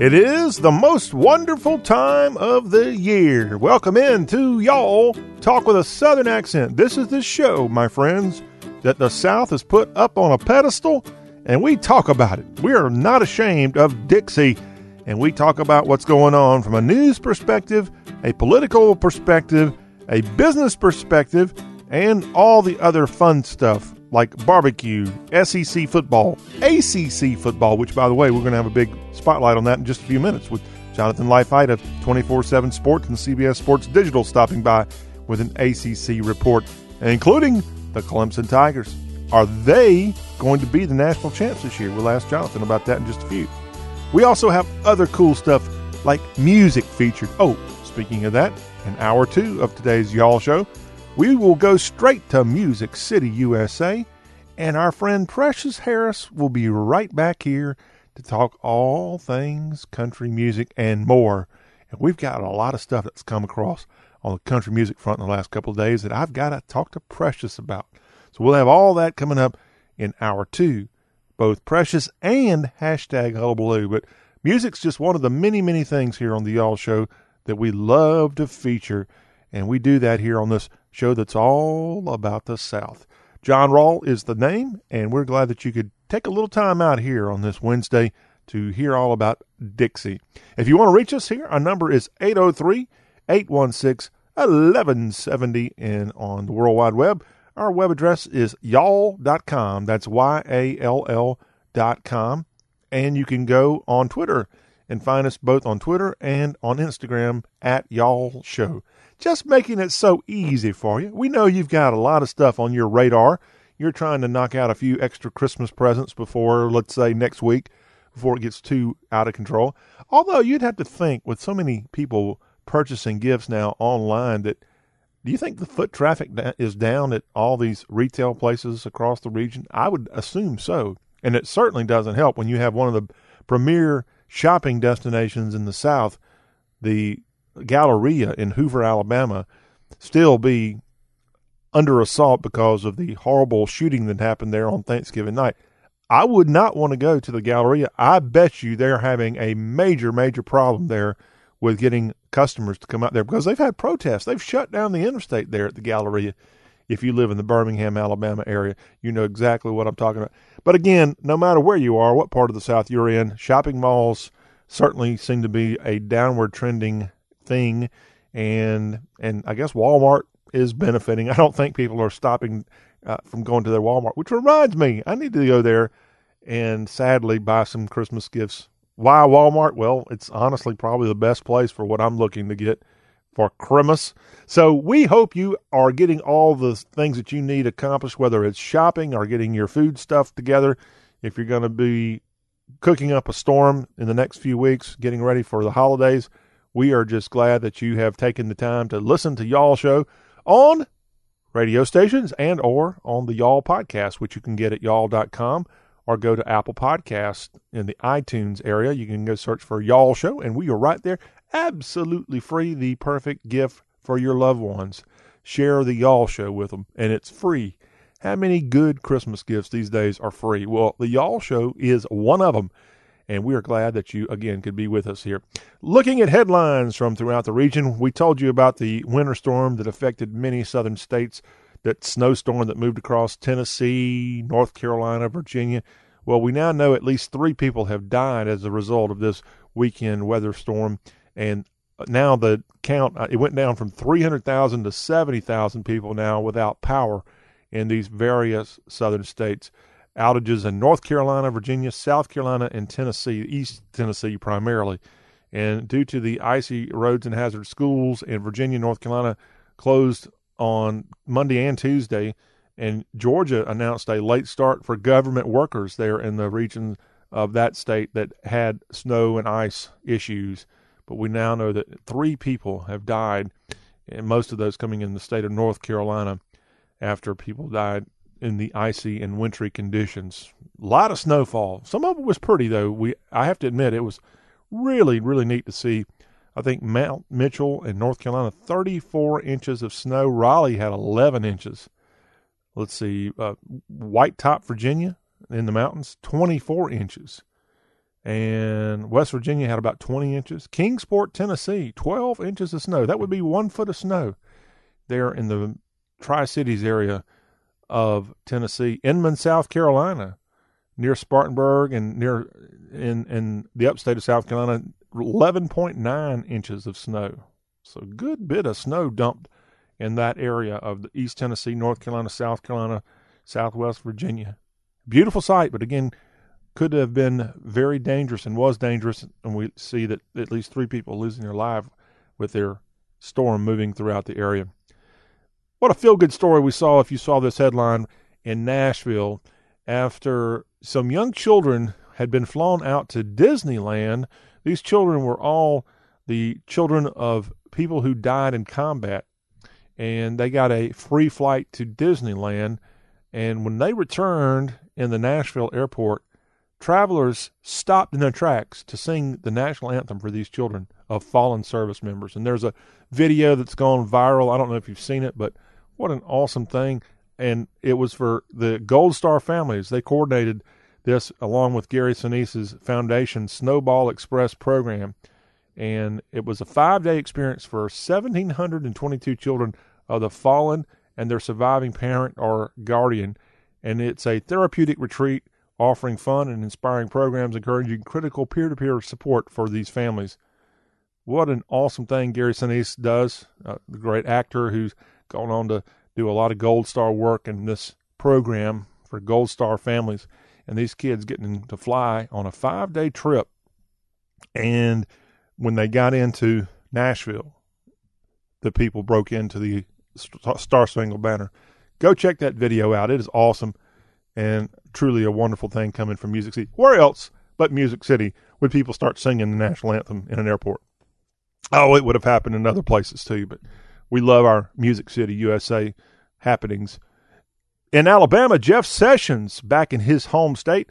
It is the most wonderful time of the year. Welcome in to y'all talk with a southern accent. This is the show, my friends, that the South has put up on a pedestal and we talk about it. We are not ashamed of Dixie and we talk about what's going on from a news perspective, a political perspective, a business perspective, and all the other fun stuff like barbecue, SEC football, ACC football, which, by the way, we're going to have a big spotlight on that in just a few minutes with Jonathan Leifheit of 24 7 Sports and CBS Sports Digital stopping by with an ACC report, including the Clemson Tigers. Are they going to be the national champs this year? We'll ask Jonathan about that in just a few. We also have other cool stuff like music featured. Oh, speaking of that, in hour two of today's Y'all Show, we will go straight to Music City, USA, and our friend Precious Harris will be right back here to talk all things country music and more. And we've got a lot of stuff that's come across on the country music front in the last couple of days that I've got to talk to Precious about. So we'll have all that coming up in hour two, both Precious and hashtag Hullabaloo. But music's just one of the many, many things here on the Y'all Show that we love to feature. And we do that here on this show that's all about the South. John Rawl is the name, and we're glad that you could take a little time out here on this Wednesday to hear all about Dixie. If you want to reach us here, our number is 803 816 1170, and on the World Wide Web, our web address is y'all.com. That's Y A L L.com. And you can go on Twitter and find us both on Twitter and on Instagram at Y'all Show just making it so easy for you. We know you've got a lot of stuff on your radar. You're trying to knock out a few extra Christmas presents before, let's say, next week, before it gets too out of control. Although you'd have to think, with so many people purchasing gifts now online, that do you think the foot traffic is down at all these retail places across the region? I would assume so. And it certainly doesn't help when you have one of the premier shopping destinations in the South, the Galleria in Hoover, Alabama, still be under assault because of the horrible shooting that happened there on Thanksgiving night. I would not want to go to the Galleria. I bet you they're having a major, major problem there with getting customers to come out there because they've had protests. They've shut down the interstate there at the Galleria. If you live in the Birmingham, Alabama area, you know exactly what I'm talking about. But again, no matter where you are, what part of the South you're in, shopping malls certainly seem to be a downward trending thing, and and I guess Walmart is benefiting. I don't think people are stopping uh, from going to their Walmart, which reminds me, I need to go there and sadly buy some Christmas gifts. Why Walmart? Well, it's honestly probably the best place for what I'm looking to get for Christmas. So we hope you are getting all the things that you need accomplished, whether it's shopping or getting your food stuff together. If you're going to be cooking up a storm in the next few weeks, getting ready for the holidays, we are just glad that you have taken the time to listen to Y'all Show on radio stations and or on the Y'all podcast, which you can get at y'all.com or go to Apple Podcasts in the iTunes area. You can go search for Y'all Show, and we are right there, absolutely free, the perfect gift for your loved ones. Share the Y'all Show with them, and it's free. How many good Christmas gifts these days are free? Well, the Y'all Show is one of them and we are glad that you again could be with us here. Looking at headlines from throughout the region, we told you about the winter storm that affected many southern states, that snowstorm that moved across Tennessee, North Carolina, Virginia. Well, we now know at least three people have died as a result of this weekend weather storm, and now the count uh, it went down from 300,000 to 70,000 people now without power in these various southern states outages in North Carolina, Virginia, South Carolina, and Tennessee, East Tennessee primarily. And due to the icy roads and hazard schools in Virginia, North Carolina closed on Monday and Tuesday, and Georgia announced a late start for government workers there in the region of that state that had snow and ice issues. But we now know that three people have died, and most of those coming in the state of North Carolina after people died in the icy and wintry conditions. A lot of snowfall. Some of it was pretty though. We I have to admit it was really really neat to see. I think Mount Mitchell in North Carolina 34 inches of snow. Raleigh had 11 inches. Let's see, uh, White Top, Virginia in the mountains 24 inches. and West Virginia had about 20 inches. Kingsport, Tennessee, 12 inches of snow. That would be one foot of snow there in the Tri Cities area of Tennessee. Inman, South Carolina, near Spartanburg and near in in the upstate of South Carolina, 11.9 inches of snow. So good bit of snow dumped in that area of the East Tennessee, North Carolina, South Carolina, Southwest Virginia. Beautiful sight, but again, could have been very dangerous and was dangerous. And we see that at least three people losing their life with their storm moving throughout the area. What a feel good story we saw if you saw this headline in Nashville after some young children had been flown out to Disneyland. These children were all the children of people who died in combat, and they got a free flight to Disneyland. And when they returned in the Nashville airport, travelers stopped in their tracks to sing the national anthem for these children of fallen service members. And there's a video that's gone viral. I don't know if you've seen it, but what an awesome thing. And it was for the Gold Star families. They coordinated this along with Gary Sinise's foundation Snowball Express program. And it was a five day experience for 1,722 children of the fallen and their surviving parent or guardian. And it's a therapeutic retreat offering fun and inspiring programs encouraging critical peer to peer support for these families. What an awesome thing Gary Sinise does, uh, the great actor who's gone on to do a lot of Gold Star work in this program for Gold Star families. And these kids getting to fly on a five day trip. And when they got into Nashville, the people broke into the Star Spangled Banner. Go check that video out. It is awesome and truly a wonderful thing coming from Music City. Where else but Music City would people start singing the national anthem in an airport? Oh, it would have happened in other places too, but we love our Music City, USA happenings. In Alabama, Jeff Sessions back in his home state,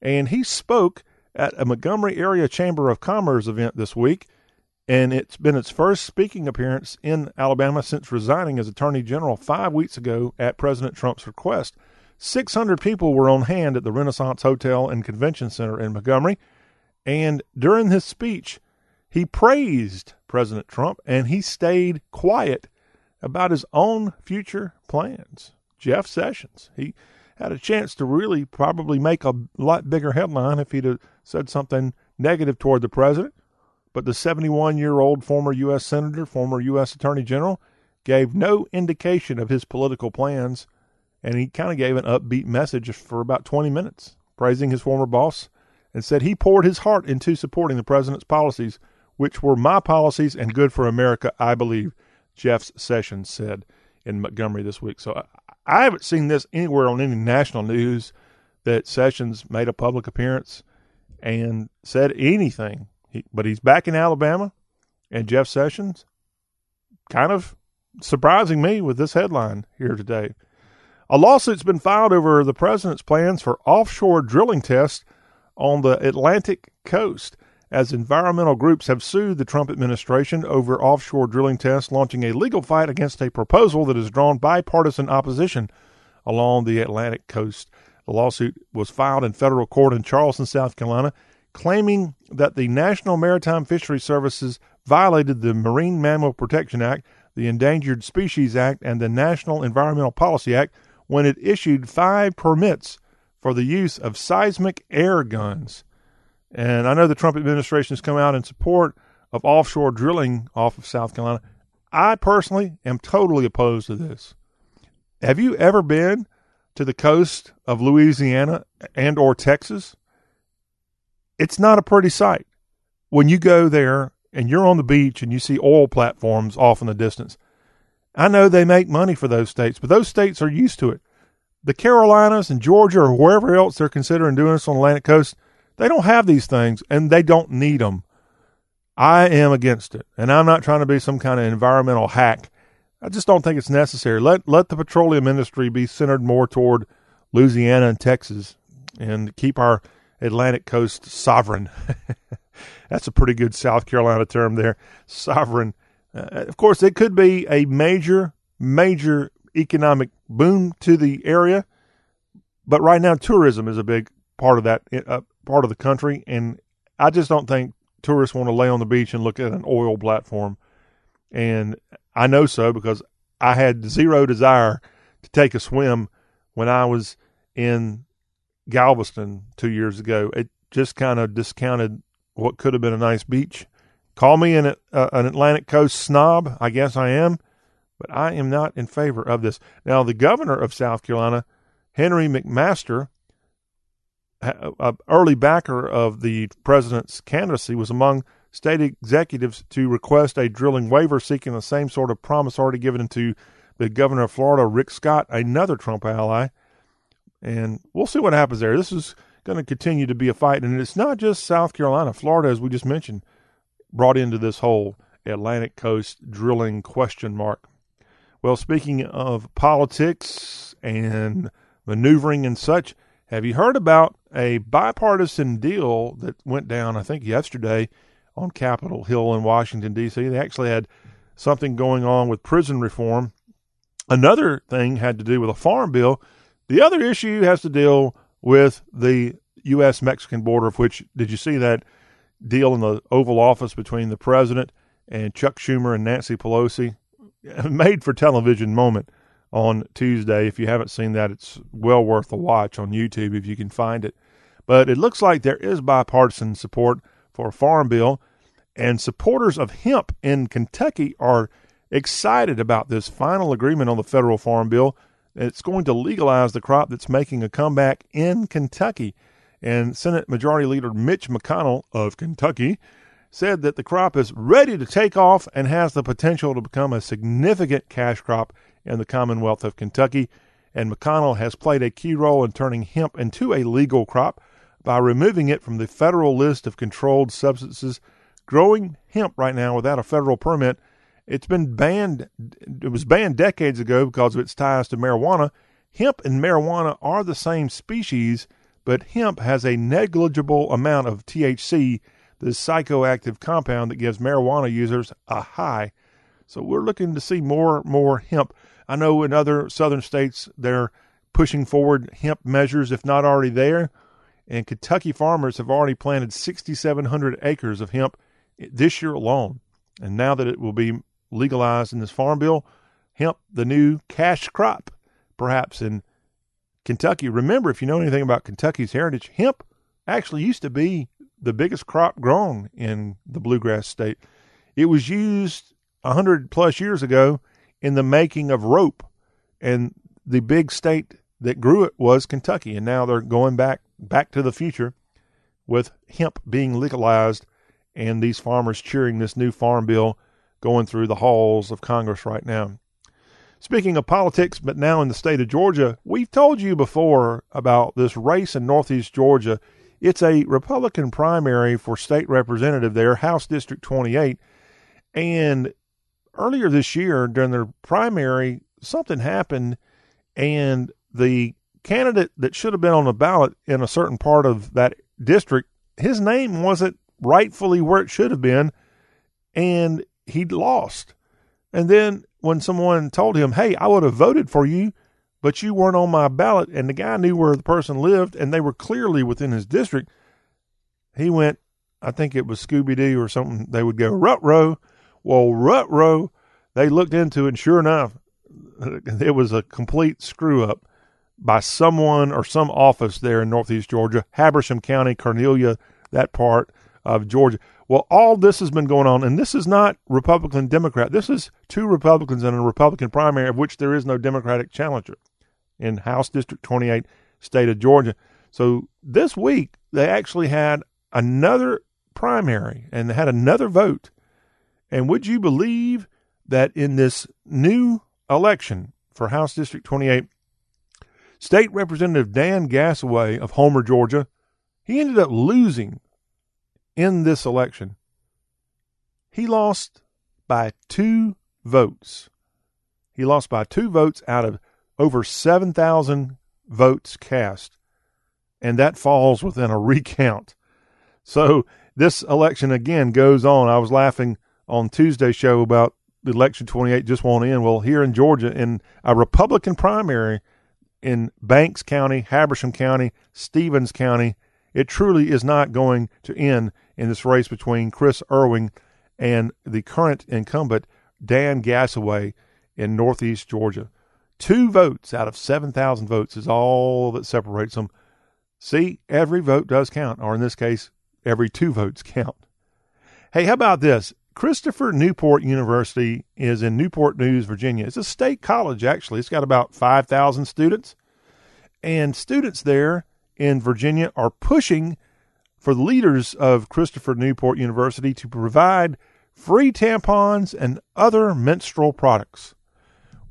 and he spoke at a Montgomery Area Chamber of Commerce event this week, and it's been its first speaking appearance in Alabama since resigning as Attorney General five weeks ago at President Trump's request. 600 people were on hand at the Renaissance Hotel and Convention Center in Montgomery. And during his speech, he praised President Trump and he stayed quiet about his own future plans. Jeff Sessions, he had a chance to really probably make a lot bigger headline if he'd have said something negative toward the president. But the 71 year old former U.S. Senator, former U.S. Attorney General, gave no indication of his political plans and he kind of gave an upbeat message for about 20 minutes, praising his former boss, and said he poured his heart into supporting the president's policies, which were my policies and good for America, I believe, Jeff Sessions said in Montgomery this week. So I, I haven't seen this anywhere on any national news that Sessions made a public appearance and said anything. He, but he's back in Alabama, and Jeff Sessions kind of surprising me with this headline here today. A lawsuit's been filed over the president's plans for offshore drilling tests on the Atlantic coast as environmental groups have sued the Trump administration over offshore drilling tests, launching a legal fight against a proposal that has drawn bipartisan opposition along the Atlantic coast. The lawsuit was filed in federal court in Charleston, South Carolina, claiming that the National Maritime Fisheries Services violated the Marine Mammal Protection Act, the Endangered Species Act, and the National Environmental Policy Act when it issued five permits for the use of seismic air guns. And I know the Trump administration has come out in support of offshore drilling off of South Carolina. I personally am totally opposed to this. Have you ever been to the coast of Louisiana and or Texas? It's not a pretty sight. When you go there and you're on the beach and you see oil platforms off in the distance, I know they make money for those states, but those states are used to it. The Carolinas and Georgia or wherever else they're considering doing this on the Atlantic coast, they don't have these things and they don't need them. I am against it, and I'm not trying to be some kind of environmental hack. I just don't think it's necessary. Let let the petroleum industry be centered more toward Louisiana and Texas, and keep our Atlantic coast sovereign. That's a pretty good South Carolina term there, sovereign uh, of course, it could be a major, major economic boom to the area, but right now tourism is a big part of that uh, part of the country, and I just don't think tourists want to lay on the beach and look at an oil platform. And I know so because I had zero desire to take a swim when I was in Galveston two years ago. It just kind of discounted what could have been a nice beach. Call me an, uh, an Atlantic Coast snob. I guess I am, but I am not in favor of this. Now, the governor of South Carolina, Henry McMaster, an early backer of the president's candidacy, was among state executives to request a drilling waiver seeking the same sort of promise already given to the governor of Florida, Rick Scott, another Trump ally. And we'll see what happens there. This is going to continue to be a fight. And it's not just South Carolina. Florida, as we just mentioned, brought into this whole Atlantic coast drilling question mark. Well, speaking of politics and maneuvering and such, have you heard about a bipartisan deal that went down, I think, yesterday on Capitol Hill in Washington, D.C.? They actually had something going on with prison reform. Another thing had to do with a farm bill. The other issue has to deal with the U.S. Mexican border, of which, did you see that deal in the Oval Office between the president and Chuck Schumer and Nancy Pelosi? Made for television moment on Tuesday. If you haven't seen that, it's well worth a watch on YouTube if you can find it. But it looks like there is bipartisan support for a farm bill, and supporters of hemp in Kentucky are excited about this final agreement on the federal farm bill. It's going to legalize the crop that's making a comeback in Kentucky. And Senate Majority Leader Mitch McConnell of Kentucky said that the crop is ready to take off and has the potential to become a significant cash crop in the Commonwealth of Kentucky. And McConnell has played a key role in turning hemp into a legal crop by removing it from the federal list of controlled substances. Growing hemp right now without a federal permit, it's been banned. It was banned decades ago because of its ties to marijuana. Hemp and marijuana are the same species, but hemp has a negligible amount of THC, the psychoactive compound that gives marijuana users a high. So we're looking to see more more hemp. I know in other southern states they're pushing forward hemp measures, if not already there. And Kentucky farmers have already planted 6,700 acres of hemp this year alone. And now that it will be legalized in this farm bill, hemp, the new cash crop, perhaps in Kentucky. Remember, if you know anything about Kentucky's heritage, hemp actually used to be the biggest crop grown in the bluegrass state. It was used a hundred plus years ago in the making of rope, and the big state that grew it was Kentucky, and now they're going back back to the future with hemp being legalized and these farmers cheering this new farm bill going through the halls of Congress right now. Speaking of politics, but now in the state of Georgia, we've told you before about this race in Northeast Georgia. It's a Republican primary for state representative there, House District 28. And earlier this year, during their primary, something happened, and the candidate that should have been on the ballot in a certain part of that district, his name wasn't rightfully where it should have been, and he'd lost. And then when someone told him, Hey, I would have voted for you, but you weren't on my ballot, and the guy knew where the person lived, and they were clearly within his district, he went, I think it was Scooby Doo or something. They would go, Rut Row. Well, Rut Row, they looked into it, and sure enough, it was a complete screw up by someone or some office there in Northeast Georgia, Habersham County, Cornelia, that part of Georgia. Well, all this has been going on, and this is not Republican Democrat. This is two Republicans in a Republican primary, of which there is no Democratic challenger in House District 28, state of Georgia. So this week, they actually had another primary and they had another vote. And would you believe that in this new election for House District 28, State Representative Dan Gasaway of Homer, Georgia, he ended up losing in this election, he lost by two votes. He lost by two votes out of over 7,000 votes cast, and that falls within a recount. So this election again goes on. I was laughing on Tuesday's show about the election 28 just won't end. Well, here in Georgia, in a Republican primary in Banks County, Habersham County, Stephens County, it truly is not going to end in this race between Chris Erwin and the current incumbent, Dan Gasaway, in Northeast Georgia. Two votes out of 7,000 votes is all that separates them. See, every vote does count, or in this case, every two votes count. Hey, how about this? Christopher Newport University is in Newport News, Virginia. It's a state college, actually. It's got about 5,000 students. And students there in Virginia are pushing for the leaders of Christopher Newport University to provide free tampons and other menstrual products.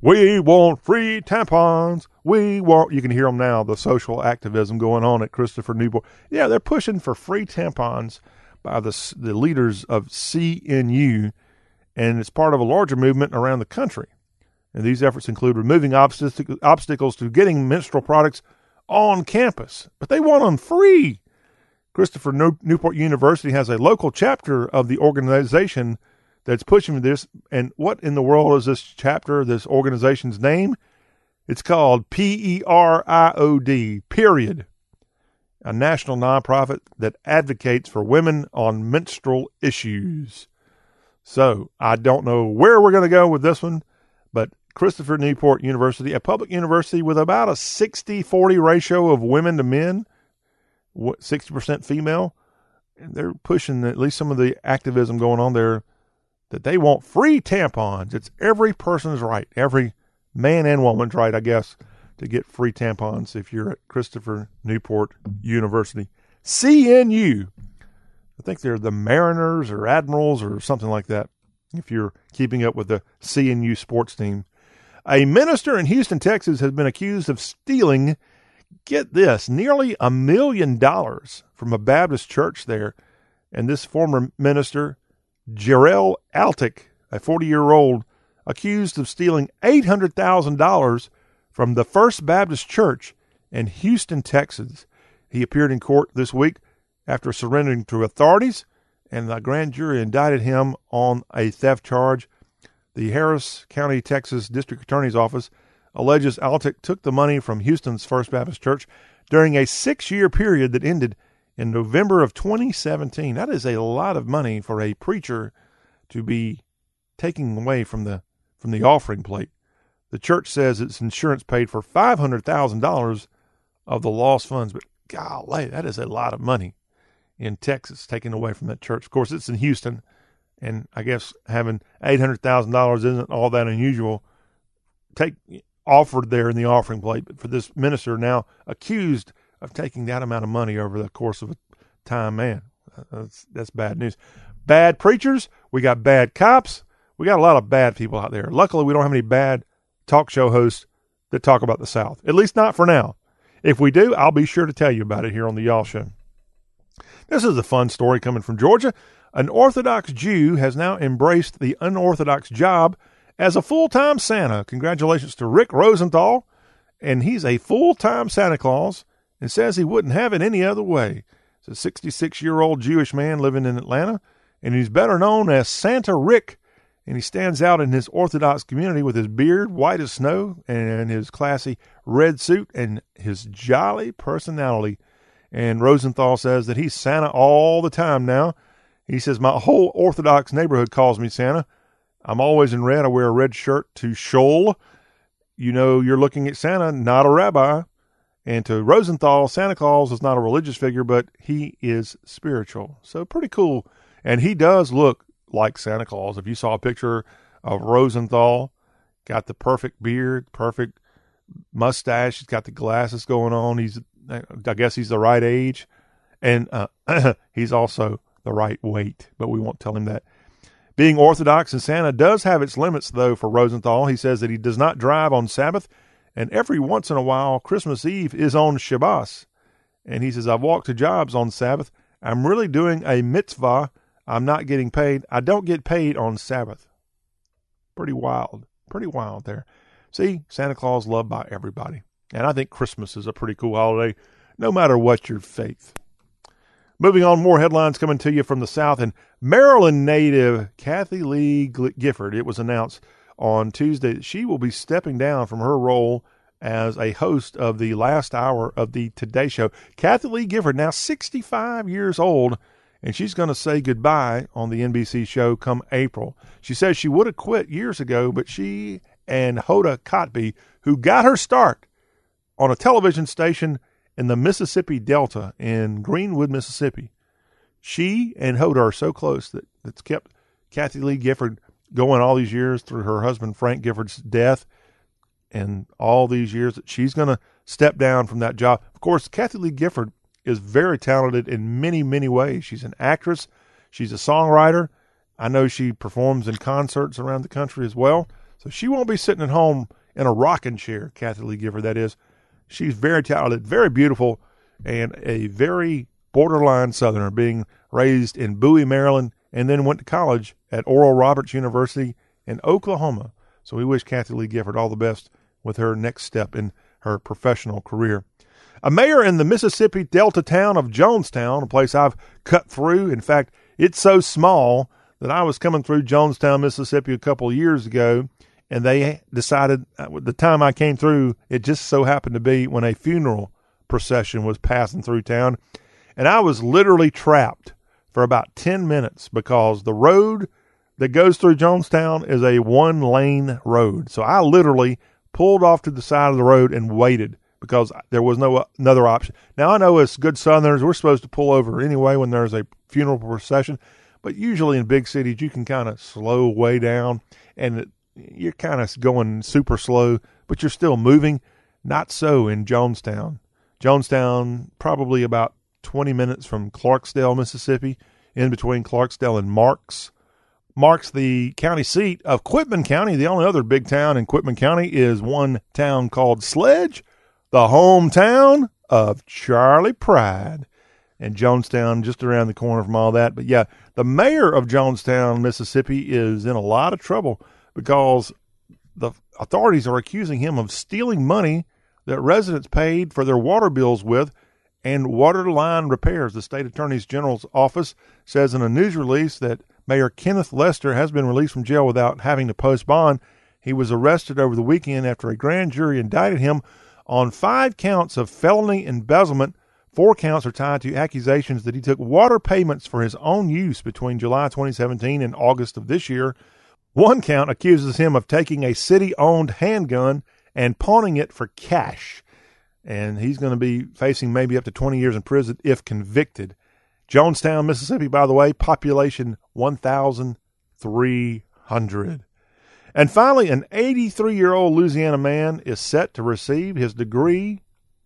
We want free tampons. We want, you can hear them now, the social activism going on at Christopher Newport. Yeah, they're pushing for free tampons by the, the leaders of CNU, and it's part of a larger movement around the country. And these efforts include removing obstac- obstacles to getting menstrual products on campus, but they want them free. Christopher Newport University has a local chapter of the organization that's pushing this. And what in the world is this chapter, this organization's name? It's called P E R I O D, period. A national nonprofit that advocates for women on menstrual issues. So I don't know where we're going to go with this one, but Christopher Newport University, a public university with about a 60 40 ratio of women to men, 60% female. They're pushing at least some of the activism going on there that they want free tampons. It's every person's right, every man and woman's right, I guess, to get free tampons if you're at Christopher Newport University. CNU. I think they're the Mariners or Admirals or something like that, if you're keeping up with the CNU sports team. A minister in Houston, Texas has been accused of stealing, get this, nearly a million dollars from a Baptist church there. And this former minister Jarrell Altick, a 40 year old, accused of stealing $800,000 from the First Baptist Church in Houston, Texas. He appeared in court this week after surrendering to authorities, and the grand jury indicted him on a theft charge. The Harris County, Texas District Attorney's Office alleges Altick took the money from Houston's First Baptist Church during a six year period that ended in November of 2017. That is a lot of money for a preacher to be taking away from the from the offering plate. The church says its insurance paid for five hundred thousand dollars of the lost funds, but golly, that is a lot of money in Texas taken away from that church. Of course, it's in Houston, and I guess having eight hundred thousand dollars isn't all that unusual. Take offered there in the offering plate, but for this minister now accused of taking that amount of money over the course of a time, man, uh, that's that's bad news. Bad preachers, we got bad cops, we got a lot of bad people out there. Luckily, we don't have any bad talk show hosts that talk about the South. At least not for now. If we do, I'll be sure to tell you about it here on the Y'all Show. This is a fun story coming from Georgia. An Orthodox Jew has now embraced the unorthodox job as a full time Santa. Congratulations to Rick Rosenthal. And he's a full time Santa Claus and says he wouldn't have it any other way. He's a 66 year old Jewish man living in Atlanta, and he's better known as Santa Rick. And he stands out in his Orthodox community with his beard, white as snow, and his classy red suit and his jolly personality. And Rosenthal says that he's Santa all the time now. He says, My whole Orthodox neighborhood calls me Santa. I'm always in red. I wear a red shirt to Shul. You know, you're looking at Santa, not a rabbi. And to Rosenthal, Santa Claus is not a religious figure, but he is spiritual. So pretty cool. And he does look like Santa Claus. If you saw a picture of Rosenthal, got the perfect beard, perfect mustache, he's got the glasses going on. He's, I guess he's the right age. And uh, he's also the right weight, but we won't tell him that. Being Orthodox and Santa does have its limits, though, for Rosenthal. He says that he does not drive on Sabbath and every once in a while, Christmas Eve is on Shabbos. And he says, I've walked to jobs on Sabbath. I'm really doing a mitzvah. I'm not getting paid. I don't get paid on Sabbath. Pretty wild. Pretty wild there. See, Santa Claus loved by everybody. And I think Christmas is a pretty cool holiday, no matter what your faith. Moving on, more headlines coming to you from the South. And Maryland native Kathie Lee Gifford, it was announced on Tuesday that she will be stepping down from her role as a host of the last hour of the Today Show. Kathie Lee Gifford, now 65 years old, and she's going to say goodbye on the NBC show come April. She says she would have quit years ago, but she and Hoda Kotb, who got her start on a television station in the Mississippi Delta in Greenwood, Mississippi, she and Hoda are so close that it's kept Kathie Lee Gifford going all these years through her husband Frank Gifford's death and all these years that she's going to step down from that job. Of course, Kathie Lee Gifford is very talented in many, many ways. She's an actress, she's a songwriter. I know she performs in concerts around the country as well. So she won't be sitting at home in a rocking chair, Kathie Lee Gifford, that is. She's very talented, very beautiful, and a very borderline Southerner, being raised in Bowie, Maryland, and then went to college at Oral Roberts University in Oklahoma. So we wish Kathie Lee Gifford all the best with her next step in her professional career. A mayor in the Mississippi Delta town of Jonestown, a place I've cut through. In fact, it's so small that I was coming through Jonestown, Mississippi a couple of years ago, and they decided uh, the time I came through, it just so happened to be when a funeral procession was passing through town. And I was literally trapped for about 10 minutes because the road that goes through Jonestown is a one lane road. So I literally pulled off to the side of the road and waited because there was no another option. Now I know as good Southerners we're supposed to pull over anyway when there's a funeral procession, but usually in big cities you can kind of slow way down and you're kind of going super slow, but you're still moving. Not so in Jonestown. Jonestown probably about 20 minutes from Clarksdale, Mississippi, in between Clarksdale and Marks. Marks the county seat of Quitman County. The only other big town in Quitman County is one town called Sledge, the hometown of Charley Pride. And Jonestown just around the corner from all that. But yeah, the mayor of Jonestown, Mississippi is in a lot of trouble because the authorities are accusing him of stealing money that residents paid for their water bills with and water line repairs. The state attorney general's office says in a news release that Mayor Kenneth Lester has been released from jail without having to post bond. He was arrested over the weekend after a grand jury indicted him on five counts of felony embezzlement. Four counts are tied to accusations that he took water payments for his own use between July 2017 and August of this year. One count accuses him of taking a city owned handgun and pawning it for cash. And he's going to be facing maybe up to 20 years in prison if convicted. Jonestown, Mississippi, by the way, population 1,300. And finally, an 83 year old Louisiana man is set to receive his degree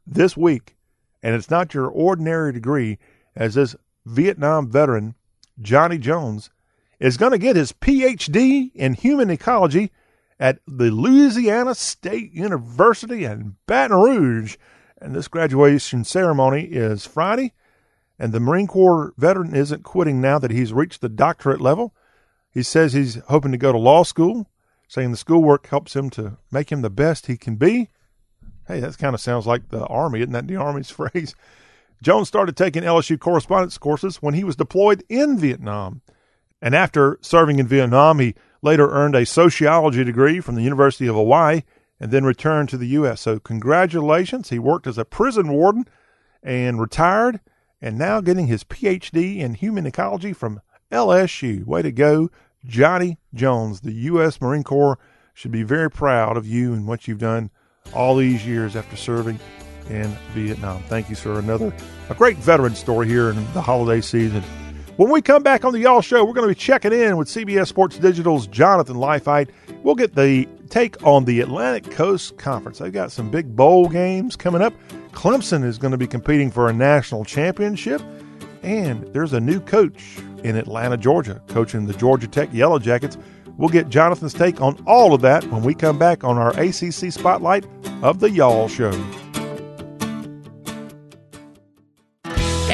this week. And it's not your ordinary degree, as this Vietnam veteran, Johnny Jones, is going to get his PhD in human ecology at the Louisiana State University in Baton Rouge. And this graduation ceremony is Friday. And the Marine Corps veteran isn't quitting now that he's reached the doctorate level. He says he's hoping to go to law school, saying the schoolwork helps him to make him the best he can be. Hey, that kind of sounds like the Army, isn't that the Army's phrase? Jones started taking LSU correspondence courses when he was deployed in Vietnam. And after serving in Vietnam, he later earned a sociology degree from the University of Hawaii and then returned to the U.S. So, congratulations. He worked as a prison warden and retired and now getting his PhD in human ecology from LSU. Way to go, Johnny Jones. The U.S. Marine Corps should be very proud of you and what you've done all these years after serving in Vietnam. Thank you, sir. Another a great veteran story here in the holiday season. When we come back on the Y'all Show, we're going to be checking in with CBS Sports Digital's Jonathan Leifheit. We'll get the take on the Atlantic Coast Conference. They've got some big bowl games coming up. Clemson is going to be competing for a national championship. And there's a new coach in Atlanta, Georgia, coaching the Georgia Tech Yellow Jackets. We'll get Jonathan's take on all of that when we come back on our ACC Spotlight of the Y'all Show.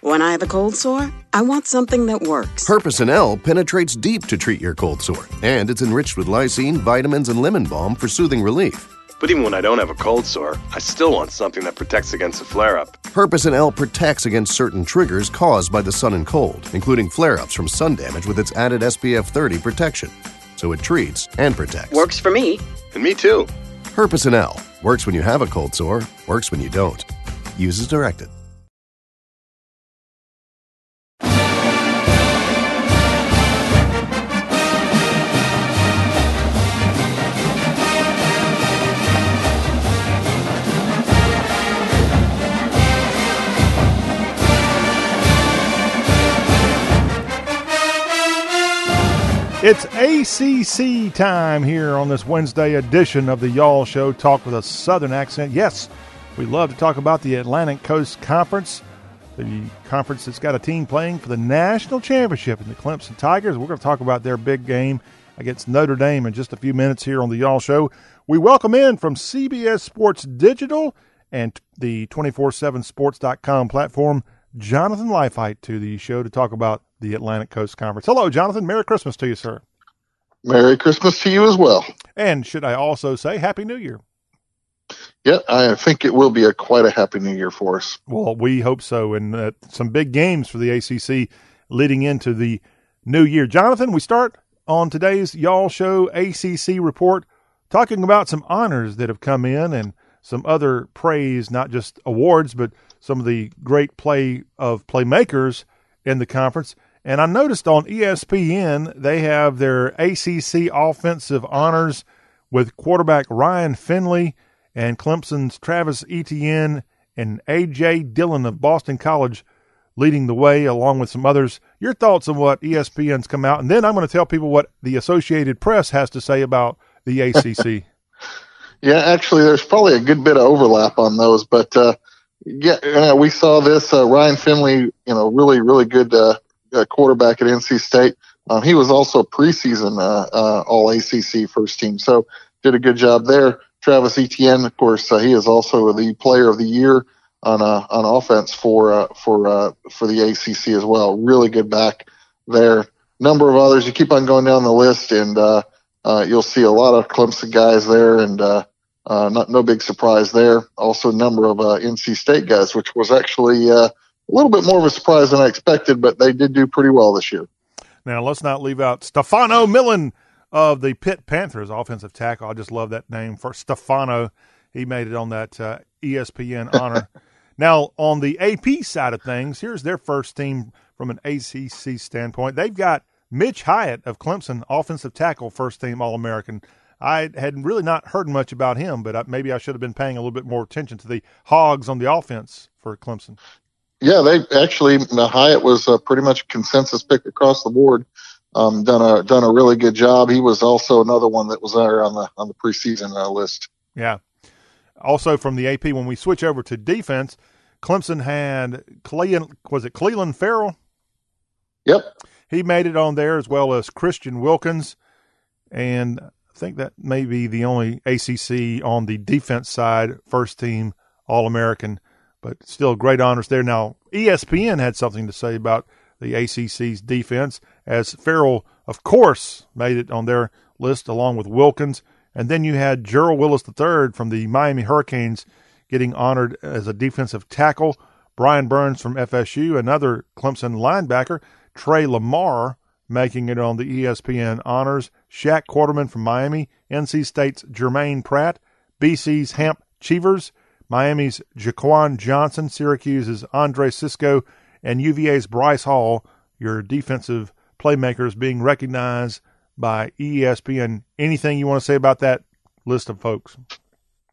When I have a cold sore, I want something that works. Herpecin L penetrates deep to treat your cold sore, and it's enriched with lysine, vitamins, and lemon balm for soothing relief. But even when I don't have a cold sore, I still want something that protects against a flare up. Herpecin L protects against certain triggers caused by the sun and cold, including flare ups from sun damage with its added SPF 30 protection. So it treats and protects. Works for me. And me too. Herpecin L works when you have a cold sore, works when you don't. Use as directed. It's ACC time here on this Wednesday edition of the Y'all Show. Talk with a Southern accent. Yes, we love to talk about the Atlantic Coast Conference, the conference that's got a team playing for the national championship in the Clemson Tigers. We're going to talk about their big game against Notre Dame in just a few minutes here on the Y'all Show. We welcome in from CBS Sports Digital and the 247sports.com platform, Jonathan Leifheit to the show to talk about the Atlantic Coast Conference. Hello, Jonathan. Merry Christmas to you, sir. Merry Christmas to you as well. And should I also say Happy New Year? Yeah, I think it will be a quite a happy new year for us. Well, we hope so, and uh, some big games for the ACC leading into the new year. Jonathan, we start on today's Y'all Show ACC report talking about some honors that have come in and some other praise, not just awards, but some of the great play of playmakers in the conference. And I noticed on ESPN they have their ACC offensive honors with quarterback Ryan Finley and Clemson's Travis Etienne and A.J. Dillon of Boston College leading the way, along with some others. Your thoughts on what ESPN's come out, and then I'm going to tell people what the Associated Press has to say about the ACC. yeah, actually, there's probably a good bit of overlap on those, but uh, yeah, uh, we saw this. Uh, Ryan Finley, you know, really, really good uh, uh quarterback at NC State. Um, he was also preseason uh, uh, All ACC first team, so did a good job there. Travis Etienne, of course, he is also the Player of the Year on on offense for for for the ACC as well. Really good back there. Number of others. You keep on going down the list, and you'll see a lot of Clemson guys there, and uh, not no big surprise there. Also, a number of uh, NC State guys, which was actually uh, a little bit more of a surprise than I expected, but they did do pretty well this year. Now, let's not leave out Stefano Millin of the Pitt Panthers, offensive tackle. I just love that name for Stefano. He made it on that uh, ESPN honor. now, on the AP side of things, here's their first team from an ACC standpoint. They've got Mitch Hyatt of Clemson, offensive tackle, first team All American. I had really not heard much about him, but maybe I should have been paying a little bit more attention to the hogs on the offense for Clemson. Yeah, they actually Hyatt was uh, pretty much consensus pick across the board. Um, done a done a really good job. He was also another one that was there on the on the preseason uh, list. Yeah. Also from the AP, when we switch over to defense, Clemson had Cleveland. Was it Clelin Ferrell? Yep. He made it on there as well as Christian Wilkins, and I think that may be the only ACC on the defense side, first team All American, but still great honors there. Now, ESPN had something to say about the ACC's defense, as Ferrell, of course, made it on their list along with Wilkins. And then you had Gerald Willis III from the Miami Hurricanes getting honored as a defensive tackle. Brian Burns from FSU, another Clemson linebacker. Tre Lamar making it on the ESPN honors. Shaq Quarterman from Miami, NC State's Jermaine Pratt, BC's Hamp Cheevers, Miami's Jaquan Johnson, Syracuse's Andre Cisco, and UVA's Bryce Hall, your defensive playmakers being recognized by ESPN. Anything you want to say about that list of folks?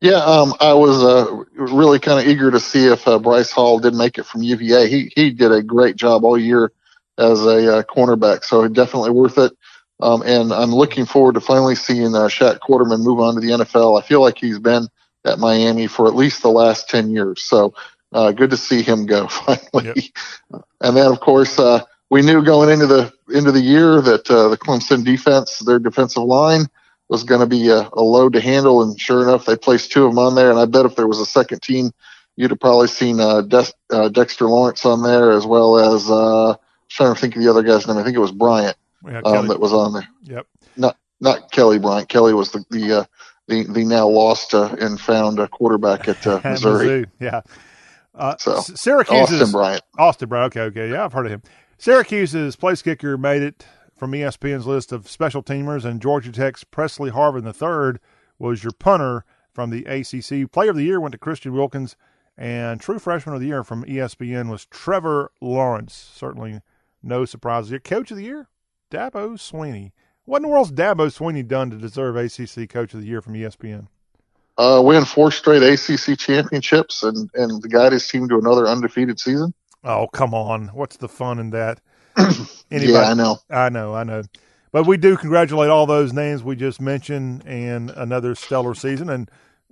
Yeah, um, I was uh, really kind of eager to see if uh, Bryce Hall did make it from UVA. He he did a great job all year as a uh, cornerback, so definitely worth it. Um, and I'm looking forward to finally seeing uh, Shaq Quarterman move on to the NFL. I feel like he's been at Miami for at least the last 10 years. So uh, good to see him go finally. Yep. And then, of course, uh, we knew going into the into the year that uh, the Clemson defense, their defensive line, was going to be a, a, load to handle. And sure enough, they placed two of them on there. And I bet if there was a second team, you'd have probably seen uh, De- uh, Dexter Lawrence on there as well as uh, I'm trying to think of the other guy's name. I think it was Bryant yeah, um, that was on there. Yep. Not not Kelly Bryant. Kelly was the the uh, the, the now lost uh, and found uh, quarterback at uh, Missouri. yeah. Uh, so Syracuse Austin Bryant. Austin Bryant. Okay, okay, yeah, I've heard of him. Syracuse's place kicker made it from ESPN's list of special teamers, and Georgia Tech's Pressley Harvin III was your punter from the ACC. Player of the year went to Christian Wilkins, and true freshman of the year from ESPN was Trevor Lawrence. Certainly no surprises here. Coach of the year, Dabo Swinney. What in the world's Dabo Swinney done to deserve ACC Coach of the Year from ESPN? Uh, win four straight ACC championships and, and guide his team to another undefeated season. Oh, come on. What's the fun in that? Anybody? yeah, I know. I know, I know. But we do congratulate all those names we just mentioned and another stellar season. And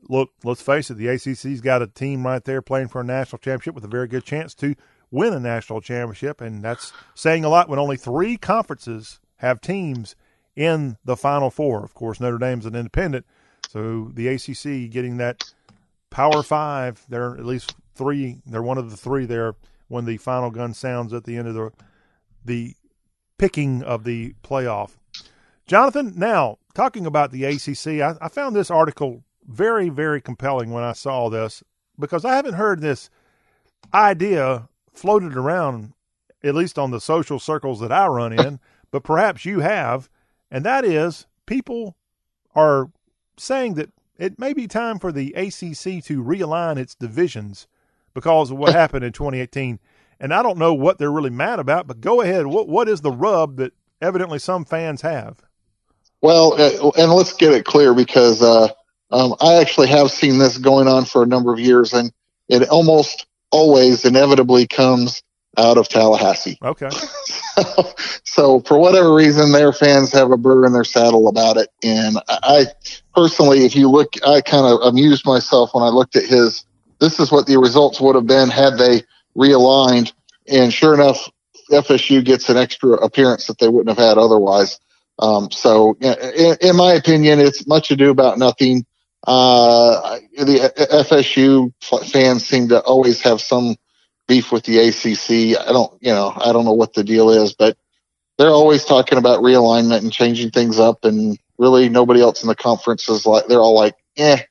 look, let's face it, the ACC's got a team right there playing for a national championship with a very good chance to win a national championship. And that's saying a lot when only three conferences have teams in the Final Four. Of course, Notre Dame's an independent, so the ACC getting that Power Five. They're at least three. They're one of the three there when the final gun sounds at the end of the the picking of the playoff. Jonathan, now talking about the ACC, I, I found this article very, very compelling when I saw this because I haven't heard this idea floated around, at least on the social circles that I run in, but perhaps you have and that is people are saying that it may be time for the ACC to realign its divisions because of what happened in 2018. And I don't know what they're really mad about, but go ahead. What what is the rub that evidently some fans have? Well, uh, and let's get it clear because uh, um, I actually have seen this going on for a number of years, and it almost always inevitably comes out of Tallahassee. Okay. so, so, for whatever reason, their fans have a burr in their saddle about it. And I personally, if you look, I kind of amused myself when I looked at his. This is what the results would have been had they realigned. And sure enough, FSU gets an extra appearance that they wouldn't have had otherwise. Um, so, in, in, my opinion, it's much ado about nothing. Uh, the FSU fans seem to always have some beef with the ACC. I don't, you know, I don't know what the deal is, but they're always talking about realignment and changing things up, and really nobody else in the conference is like they're all like, eh,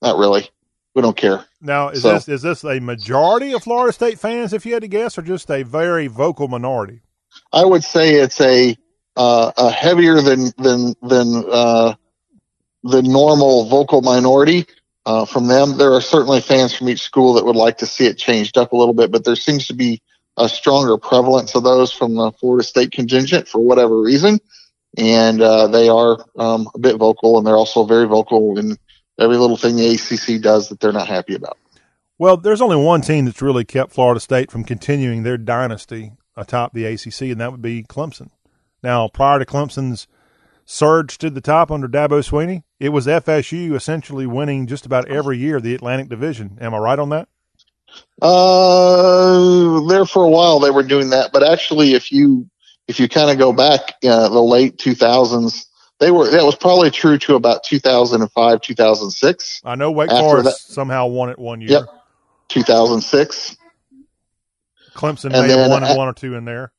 not really. We don't care. Now, is so, this is this a majority of Florida State fans, if you had to guess, or just a very vocal minority? I would say it's a uh, a heavier than than than uh, the normal vocal minority uh, from them. There are certainly fans from each school that would like to see it changed up a little bit, but there seems to be a stronger prevalence of those from the Florida State contingent for whatever reason. And uh, they are um, a bit vocal, and they're also very vocal in every little thing the ACC does that they're not happy about. Well, there's only one team that's really kept Florida State from continuing their dynasty atop the ACC, and that would be Clemson. Now, prior to Clemson's surge to the top under Dabo Swinney. it was FSU essentially winning just about every year the Atlantic Division. Am I right on that? Uh, there for a while they were doing that, but actually, if you if you kind of go back uh, the late 2000s, they were that was probably true to about 2005, 2006. I know Wake Forest that, somehow won it one year. Yep, 2006. Clemson and may have won one or two in there.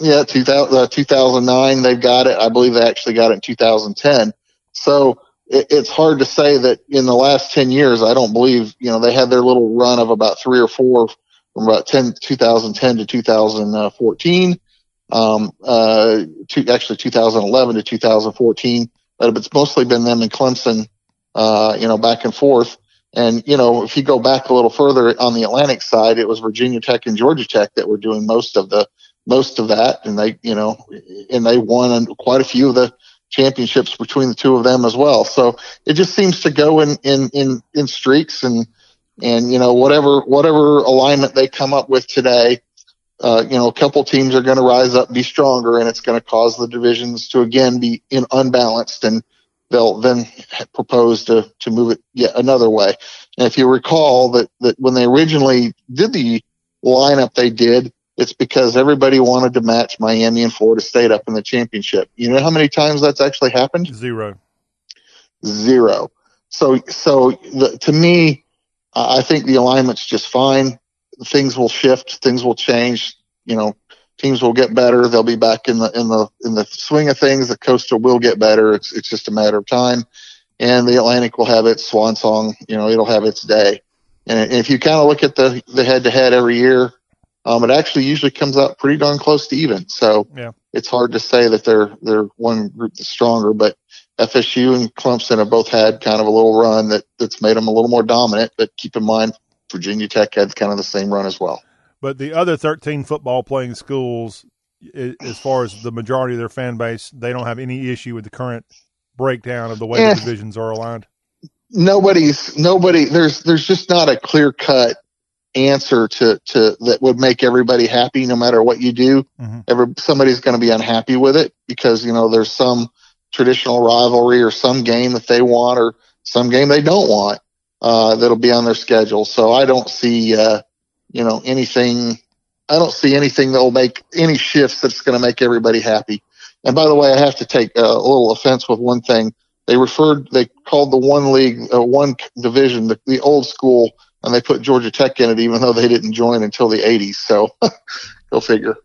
Yeah, 2000, uh, 2009 they've got it. I believe they actually got it in 2010. So it, it's hard to say that in the last 10 years, I don't believe, you know, they had their little run of about three or four from about 10, 2010 to 2014. Um, uh, to, actually 2011 to 2014, but it's mostly been them and Clemson, uh, you know, back and forth. And, you know, if you go back a little further on the Atlantic side, it was Virginia Tech and Georgia Tech that were doing most of the, most of that. And they, you know, and they won quite a few of the championships between the two of them as well. So it just seems to go in in in, in streaks and and you know whatever whatever alignment they come up with today. Uh, you know, a couple teams are going to rise up, be stronger, and it's going to cause the divisions to again be in unbalanced, and they'll then propose to to move it yet another way. And if you recall that that when they originally did the lineup they did, it's because everybody wanted to match Miami and Florida State up in the championship. You know how many times that's actually happened? Zero. Zero. So so the, to me, I think the alignment's just fine. Things will shift. Things will change. You know, teams will get better. They'll be back in the in the in the swing of things. The coastal will get better. It's it's just a matter of time, and the Atlantic will have its swan song. You know, it'll have its day. And if you kind of look at the the head to head every year, um, it actually usually comes out pretty darn close to even. So yeah. it's hard to say that they're they're one group that's stronger, but FSU and Clemson have both had kind of a little run that, that's made them a little more dominant. But keep in mind, Virginia Tech had kind of the same run as well. But the other 13 football playing schools, as far as the majority of their fan base, they don't have any issue with the current breakdown of the way the divisions are aligned. Nobody's nobody. There's there's just not a clear cut answer to to that would make everybody happy no matter what you do. Mm-hmm. Every somebody's going to be unhappy with it because you know there's some traditional rivalry or some game that they want or some game they don't want uh, that'll be on their schedule. So I don't see, uh, you know, anything. I don't see anything that will make any shifts that's going to make everybody happy. And by the way, I have to take a little offense with one thing. They referred, they called the one league, uh, one division, the, the old school, and they put Georgia Tech in it, even though they didn't join until the 80s. So go figure.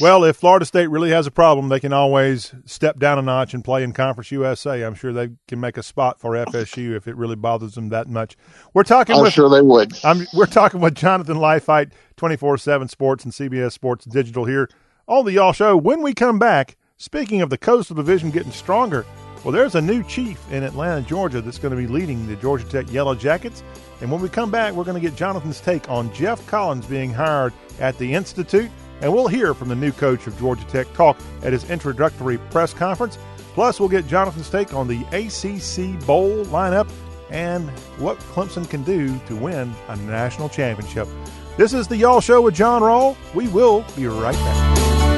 Well, if Florida State really has a problem, they can always step down a notch and play in Conference USA. I'm sure they can make a spot for FSU if it really bothers them that much. We're talking. I'm with, sure they would. I'm, we're talking with Jonathan Leifheit, 24/7 Sports and CBS Sports Digital here on the Y'all Show. When we come back, speaking of the Coastal Division getting stronger, well, there's a new chief in Atlanta, Georgia, that's going to be leading the Georgia Tech Yellow Jackets. And when we come back, we're going to get Jonathan's take on Geoff Collins being hired at the Institute and we'll hear from the new coach of Georgia Tech talk at his introductory press conference. Plus, we'll get Jonathan's take on the ACC Bowl lineup and what Clemson can do to win a national championship. This is the Y'all Show with John Rawl. We will be right back.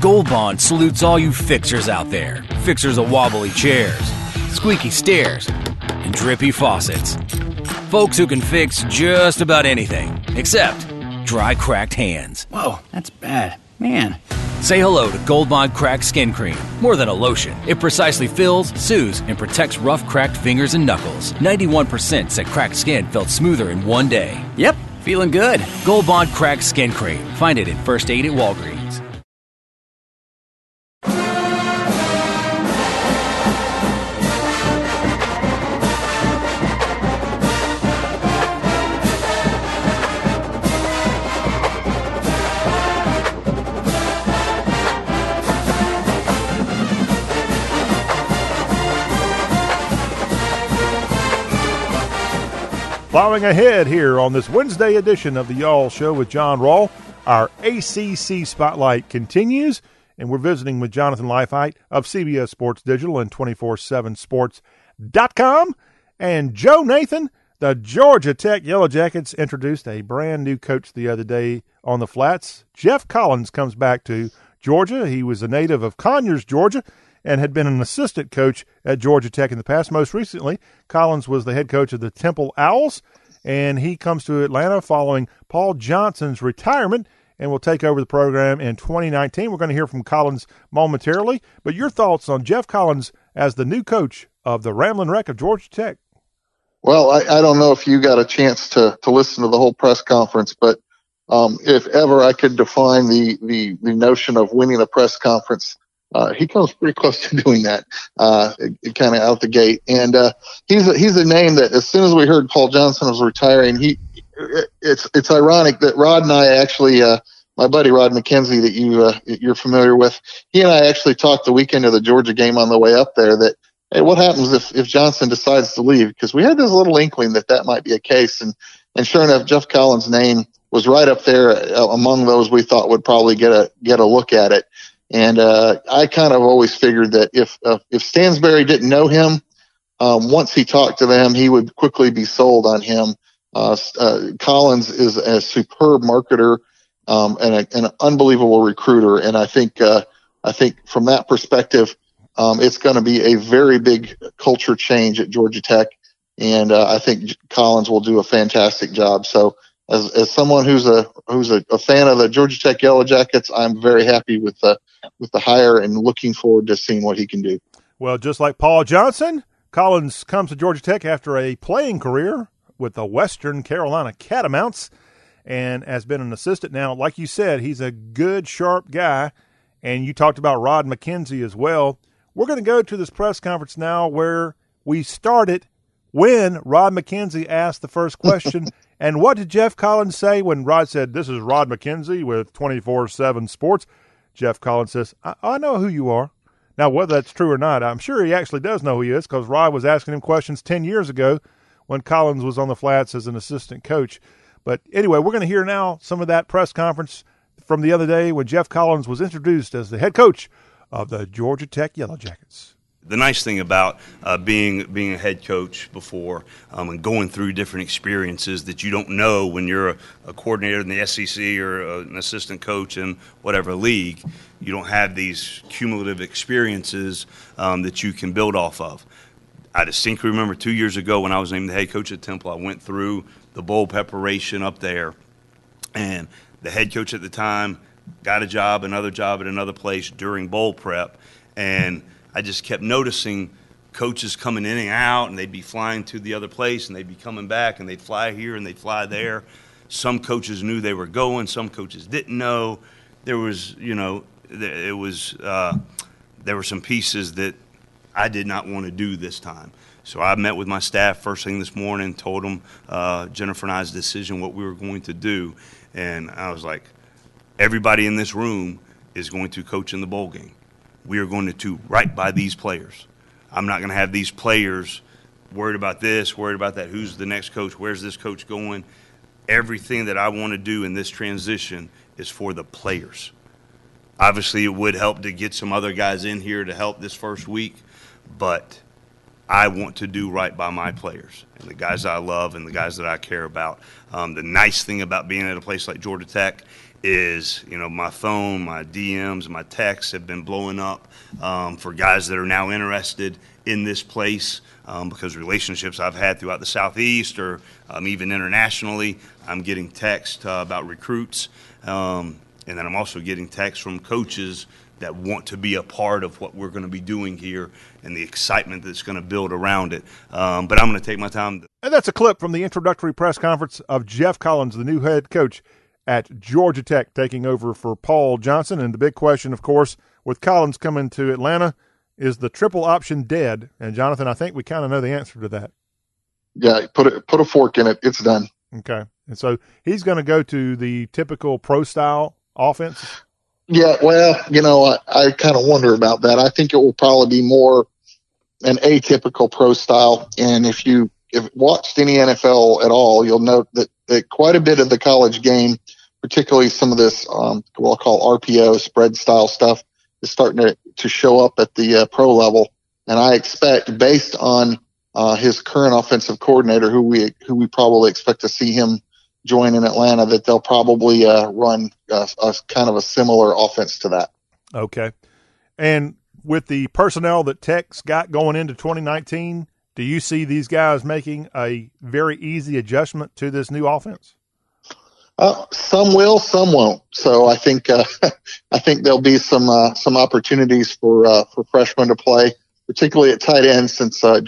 Gold Bond salutes all you fixers out there. Fixers of wobbly chairs, squeaky stairs, and drippy faucets. Folks who can fix just about anything, except dry, cracked hands. Whoa, that's bad. Man. Say hello to Gold Bond Cracked Skin Cream. More than a lotion, it precisely fills, soothes, and protects rough, cracked fingers and knuckles. 91% said cracked skin felt smoother in one day. Yep, feeling good. Gold Bond Cracked Skin Cream. Find it in First Aid at Walgreens. Plowing ahead here on this Wednesday edition of the Y'all Show with John Rawl, our ACC Spotlight continues, and we're visiting with Jonathan Leifheit of CBS Sports Digital and 247sports.com. And Jonathan, the Georgia Tech Yellow Jackets, introduced a brand new coach the other day on the flats. Geoff Collins comes back to Georgia. He was a native of Conyers, Georgia and had been an assistant coach at Georgia Tech in the past. Most recently, Collins was the head coach of the Temple Owls, and he comes to Atlanta following Paul Johnson's retirement and will take over the program in 2019. We're going to hear from Collins momentarily, but your thoughts on Geoff Collins as the new coach of the Ramblin' Wreck of Georgia Tech? Well, I, I don't know if you got a chance to, to listen to the whole press conference, but um, if ever I could define the, the, the notion of winning a press conference, uh, he comes pretty close to doing that, uh, kind of out the gate. And, uh, he's a, he's a name that as soon as we heard Paul Johnson was retiring, he, it's, it's ironic that Rod and I actually, uh, my buddy Rod McKenzie that you, uh, you're familiar with, he and I actually talked the weekend of the Georgia game on the way up there that, Hey, what happens if, if Johnson decides to leave? Because we had this little inkling that that might be a case. And, and sure enough, Geoff Collins' name was right up there uh, among those we thought would probably get a get a look at it. And uh, I kind of always figured that if uh, if Stansbury didn't know him, um, once he talked to them, he would quickly be sold on him. Uh, uh, Collins is a superb marketer um, and, a, and, an unbelievable recruiter, and I think uh, I think from that perspective, um, it's going to be a very big culture change at Georgia Tech, and I think Collins will do a fantastic job. So as as someone who's a who's a, a, fan of the Georgia Tech Yellow Jackets, I'm very happy with the with the hire and looking forward to seeing what he can do. Well, just like Paul Johnson, Collins comes to Georgia Tech after a playing career with the Western Carolina Catamounts and has been an assistant now. Like you said, he's a good, sharp guy. And you talked about Rod McKenzie as well. We're going to go to this press conference now where we started when Rod McKenzie asked the first question. and what did Geoff Collins say when Rod said, This is Rod McKenzie with 24 7 Sports? Geoff Collins says, I-, I know who you are. Now, whether that's true or not, I'm sure he actually does know who he is because Rod was asking him questions 10 years ago when Collins was on the flats as an assistant coach. But anyway, we're going to hear now some of that press conference from the other day when Geoff Collins was introduced as the head coach of the Georgia Tech Yellow Jackets the nice thing about uh, being being a head coach before um, and going through different experiences that you don't know when you're a, a coordinator in the SEC or a, an assistant coach in whatever league, you don't have these cumulative experiences um, that you can build off of. I distinctly remember two years ago when I was named the head coach at Temple, I went through the bowl preparation up there, and the head coach at the time got a job, another job at another place during bowl prep, and – I just kept noticing coaches coming in and out, and they'd be flying to the other place, and they'd be coming back, and they'd fly here and they'd fly there. Some coaches knew they were going, some coaches didn't know. There was, you know, it was uh, there were some pieces that I did not want to do this time. So I met with my staff first thing this morning, told them uh, Jennifer and I's decision, what we were going to do, and I was like, everybody in this room is going to coach in the bowl game we are going to do right by these players. I'm not going to have these players worried about this, worried about that. Who's the next coach? Where's this coach going? Everything that I want to do in this transition is for the players. Obviously, it would help to get some other guys in here to help this first week, but I want to do right by my players and the guys I love and the guys that I care about. Um, the nice thing about being at a place like Georgia Tech is you know my phone, my DMs, my texts have been blowing up um, for guys that are now interested in this place um, because relationships I've had throughout the southeast or um, even internationally. I'm getting texts uh, about recruits, um, and then I'm also getting texts from coaches that want to be a part of what we're going to be doing here and the excitement that's going to build around it. Um, but I'm going to take my time. And that's a clip from the introductory press conference of Geoff Collins, the new head coach at Georgia Tech, taking over for Paul Johnson. And the big question, of course, with Collins coming to Atlanta, is the triple option dead? And Jonathan, I think we kind of know the answer to that. Yeah, put a, put a fork in it. It's done. Okay, and so he's going to go to the typical pro style offense. Yeah, well, you know, I, I kind of wonder about that. I think it will probably be more an atypical pro style. And if you if watched any NFL at all, you'll note that, that quite a bit of the college game particularly some of this um, what I'll call RPO spread style stuff is starting to, to show up at the uh, pro level. And I expect, based on uh, his current offensive coordinator, who we who we probably expect to see him join in Atlanta, that they'll probably uh, run a, a kind of a similar offense to that. Okay, and with the personnel that Tech's got going into 2019, do you see these guys making a very easy adjustment to this new offense? Uh, some will, some won't. So I think uh, I think there'll be some uh, some opportunities for uh, for freshmen to play, particularly at tight end, since uh,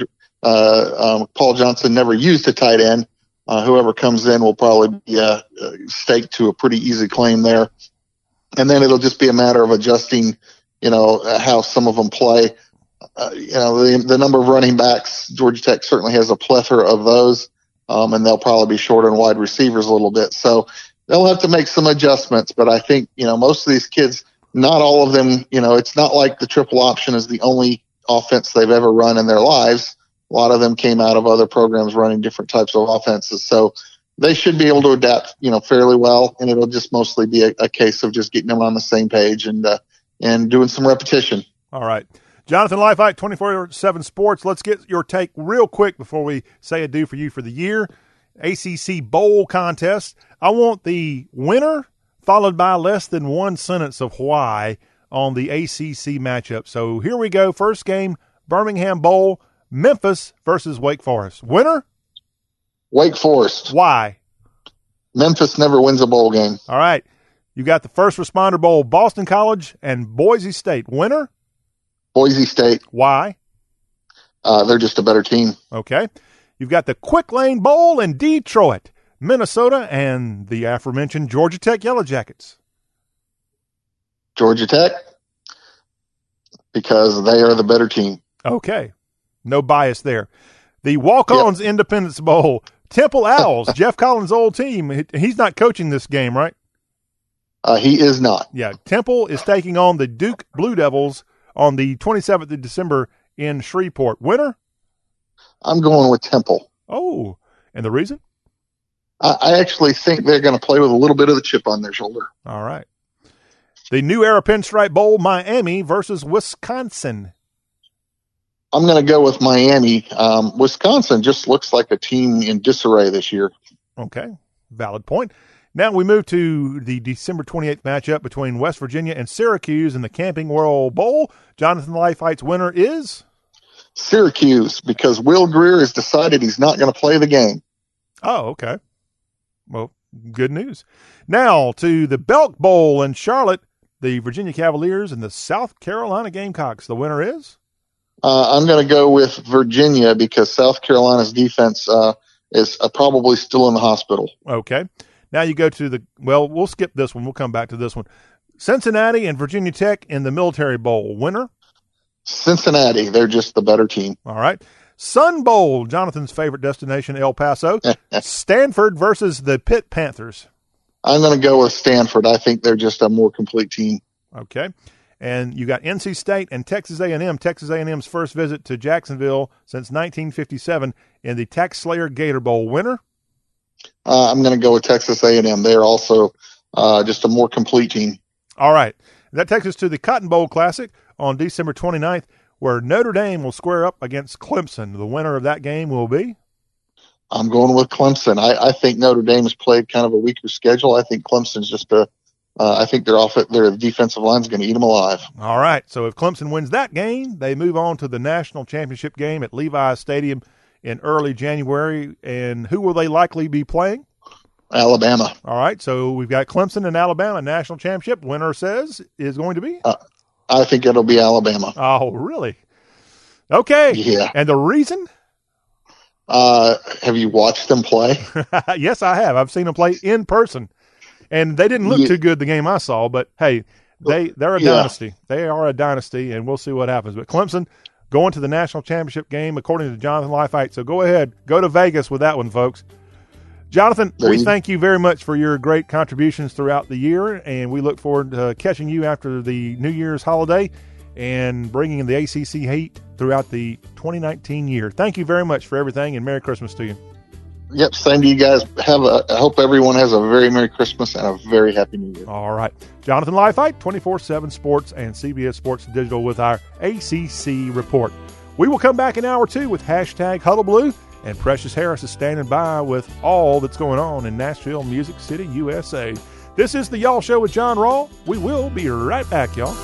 uh, um, Paul Johnson never used a tight end. Whoever comes in will probably be staked to a pretty easy claim there. And then it'll just be a matter of adjusting, you know, how some of them play. You know, the, the number of running backs, Georgia Tech certainly has a plethora of those, um, and they'll probably be short on wide receivers a little bit. So they'll have to make some adjustments. But I think, you know, most of these kids, not all of them, you know, it's not like the triple option is the only offense they've ever run in their lives. A lot of them came out of other programs running different types of offenses. So they should be able to adapt, you know, fairly well. And it'll just mostly be a, a case of just getting them on the same page and, uh, and doing some repetition. All right. Jonathan Leifheit, 24 7 Sports. Let's get your take real quick before we say adieu for you for the year. ACC Bowl contest. I want the winner followed by less than one sentence of why on the ACC matchup. So here we go. First game, Birmingham Bowl, Memphis versus Wake Forest. Winner? Wake Forest. Why? Memphis never wins a bowl game. All right. You got the First Responder Bowl, Boston College and Boise State. Winner? Boise State. Why? Uh, they're just a better team. Okay. You've got the Quick Lane Bowl in Detroit, Minnesota, and the aforementioned Georgia Tech Yellow Jackets. Georgia Tech, because they are the better team. Okay. No bias there. The Walk Ons yep. Independence Bowl, Temple Owls, Geoff Collins' old team. He's not coaching this game, right? Uh, he is not. Yeah. Temple is taking on the Duke Blue Devils on the 27th of December in Shreveport. Winner? I'm going with Temple. Oh, and the reason? I, I actually think they're going to play with a little bit of the chip on their shoulder. All right. The New Era Pinstripe Bowl, Miami versus Wisconsin. I'm going to go with Miami. Um, Wisconsin just looks like a team in disarray this year. Okay, valid point. Now we move to the December 28th matchup between West Virginia and Syracuse in the Camping World Bowl. Jonathan Leifheit's winner is Syracuse because Will Grier has decided he's not going to play the game. Oh, okay. Well, good news. Now to the Belk Bowl in Charlotte, the Virginia Cavaliers and the South Carolina Gamecocks. The winner is? Uh, I'm going to go with Virginia because South Carolina's defense uh, is uh, probably still in the hospital. Okay. Now you go to the, well, we'll skip this one. We'll come back to this one. Cincinnati and Virginia Tech in the Military Bowl. Winner? Cincinnati. They're just the better team. All right. Sun Bowl, Jonathan's favorite destination, El Paso. Stanford versus the Pitt Panthers. I'm going to go with Stanford. I think they're just a more complete team. Okay. And you got NC State and Texas A&M. Texas A&M's first visit to Jacksonville since 1957 in the TaxSlayer Gator Bowl. Winner? Uh, I'm going to go with Texas A&M. They're also uh, just a more complete team. All right. That takes us to the Cotton Bowl Classic on December 29th, where Notre Dame will square up against Clemson. The winner of that game will be? I'm going with Clemson. I, I think Notre Dame has played kind of a weaker schedule. I think Clemson's just a uh, I think their off their defensive line is going to eat them alive. All right. So if Clemson wins that game, they move on to the national championship game at Levi's Stadium in early January. And who will they likely be playing? Alabama. All right. So we've got Clemson and Alabama national championship. Winner says is going to be. Uh, I think it'll be Alabama. Oh, really? Okay. Yeah. And the reason? Uh, have you watched them play? yes, I have. I've seen them play in person and they didn't look yeah. too good the game I saw. But hey, they they're a yeah. dynasty. They are a dynasty, and we'll see what happens. But Clemson going to the national championship game according to Jonathan Leifheit. So go ahead, go to Vegas with that one, folks. Jonathan, there we you. thank you very much for your great contributions throughout the year, and we look forward to catching you after the New Year's holiday and bringing the ACC heat throughout the 2019 year. Thank you very much for everything, and Merry Christmas to you. Yep, same to you guys. Have a. I hope everyone has a very Merry Christmas and a very Happy New Year. All right, Jonathan twenty four seven Sports and CBS Sports Digital with our ACC report. We will come back in hour two with hashtag hullabaloo, and Precious Harris is standing by with all that's going on in Nashville, Music City, USA. This is the Y'all Show with John Rawl. We will be right back, y'all.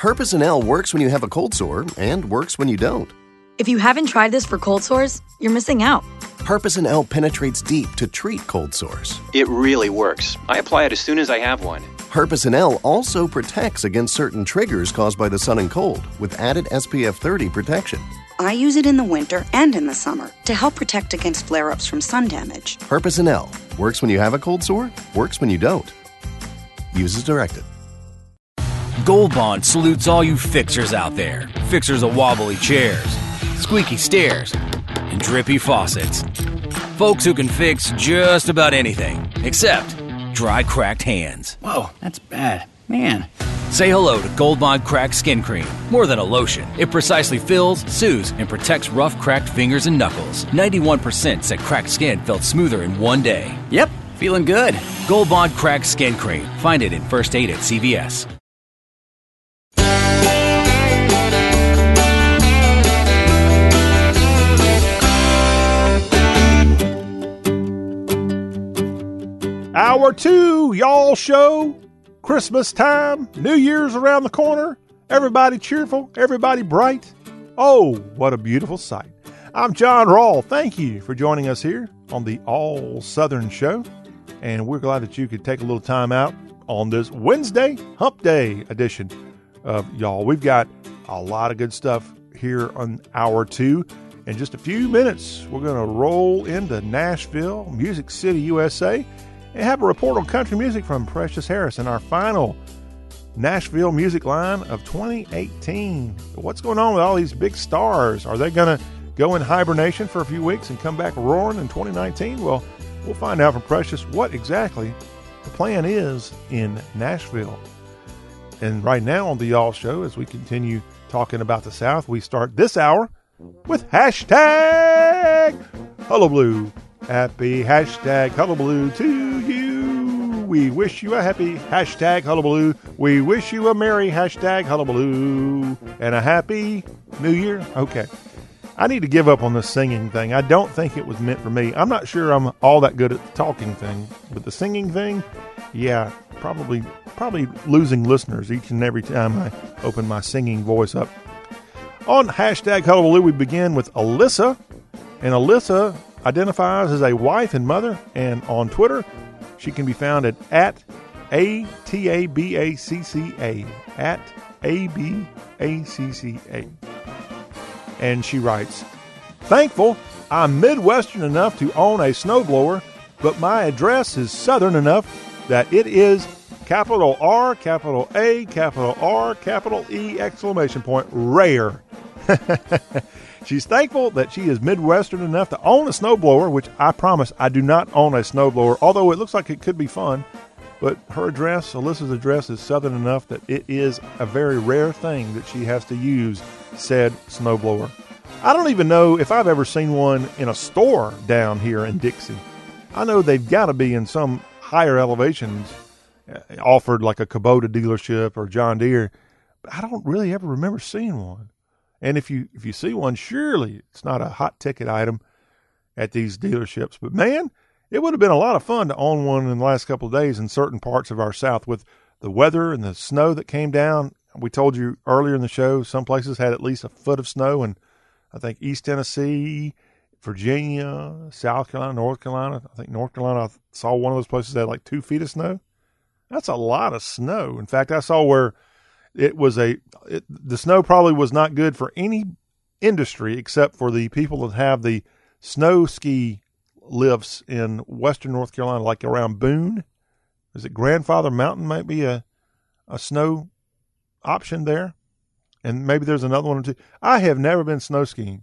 Herpecin-L works when you have a cold sore and works when you don't. If you haven't tried this for cold sores, you're missing out. Herpecin-L penetrates deep to treat cold sores. It really works. I apply it as soon as I have one. Herpecin-L also protects against certain triggers caused by the sun and cold with added SPF 30 protection. I use it in the winter and in the summer to help protect against flare ups from sun damage. Herpecin-L works when you have a cold sore, works when you don't. Use as directed. Gold Bond salutes all you fixers out there. Fixers of wobbly chairs, squeaky stairs, and drippy faucets. Folks who can fix just about anything except dry, cracked hands. Whoa, that's bad. Man. Say hello to Gold Bond Cracked Skin Cream. More than a lotion, it precisely fills, soothes, and protects rough, cracked fingers and knuckles. 91% said cracked skin felt smoother in one day. Yep, feeling good. Gold Bond Cracked Skin Cream. Find it in First Aid at CVS. Hour two, y'all show. Christmas time, New Year's around the corner. Everybody cheerful, everybody bright. Oh, what a beautiful sight. I'm John Rawl. Thank you for joining us here on the All Southern Show. And we're glad that you could take a little time out on this Wednesday Hump Day edition of y'all. We've got a lot of good stuff here on hour two. In just a few minutes, we're going to roll into Nashville, Music City, USA and have a report on country music from Precious Harris in our final Nashville music line of 2018. What's going on with all these big stars? Are they going to go in hibernation for a few weeks and come back roaring in 2019? Well, we'll find out from Precious what exactly the plan is in Nashville. And right now on the Y'all Show, as we continue talking about the South, we start this hour with hashtag hullabaloo. Happy hashtag hullabaloo to you. We wish you a happy hashtag hullabaloo. We wish you a merry hashtag hullabaloo and a happy new year. Okay. I need to give up on this singing thing. I don't think it was meant for me. I'm not sure I'm all that good at the talking thing, but the singing thing, yeah, probably probably losing listeners each and every time I open my singing voice up. On hashtag hullabaloo, we begin with Alyssa, and Alyssa identifies as a wife and mother, and on Twitter, she can be found at, at A T A B A C C A. At A B A C C A. And she writes Thankful I'm Midwestern enough to own a snowblower, but my address is Southern enough that it is capital R, capital A, capital R, capital E, exclamation point, rare. She's thankful that she is Midwestern enough to own a snowblower, which I promise I do not own a snowblower, although it looks like it could be fun. But her address, Alyssa's address, is southern enough that it is a very rare thing that she has to use said snowblower. I don't even know if I've ever seen one in a store down here in Dixie. I know they've got to be in some higher elevations uh, offered like a Kubota dealership or John Deere, but I don't really ever remember seeing one. And if you if you see one, surely it's not a hot ticket item at these dealerships. But man, it would have been a lot of fun to own one in the last couple of days in certain parts of our South with the weather and the snow that came down. We told you earlier in the show, some places had at least a foot of snow, and I think East Tennessee, Virginia, South Carolina, North Carolina. I think North Carolina, I saw one of those places that had like two feet of snow. That's a lot of snow. In fact, I saw where it was a it, the snow probably was not good for any industry except for the people that have the snow ski lifts in western North Carolina, like around Boone. Is it Grandfather Mountain? Might be a a snow option there, and maybe there's another one or two. I have never been snow skiing,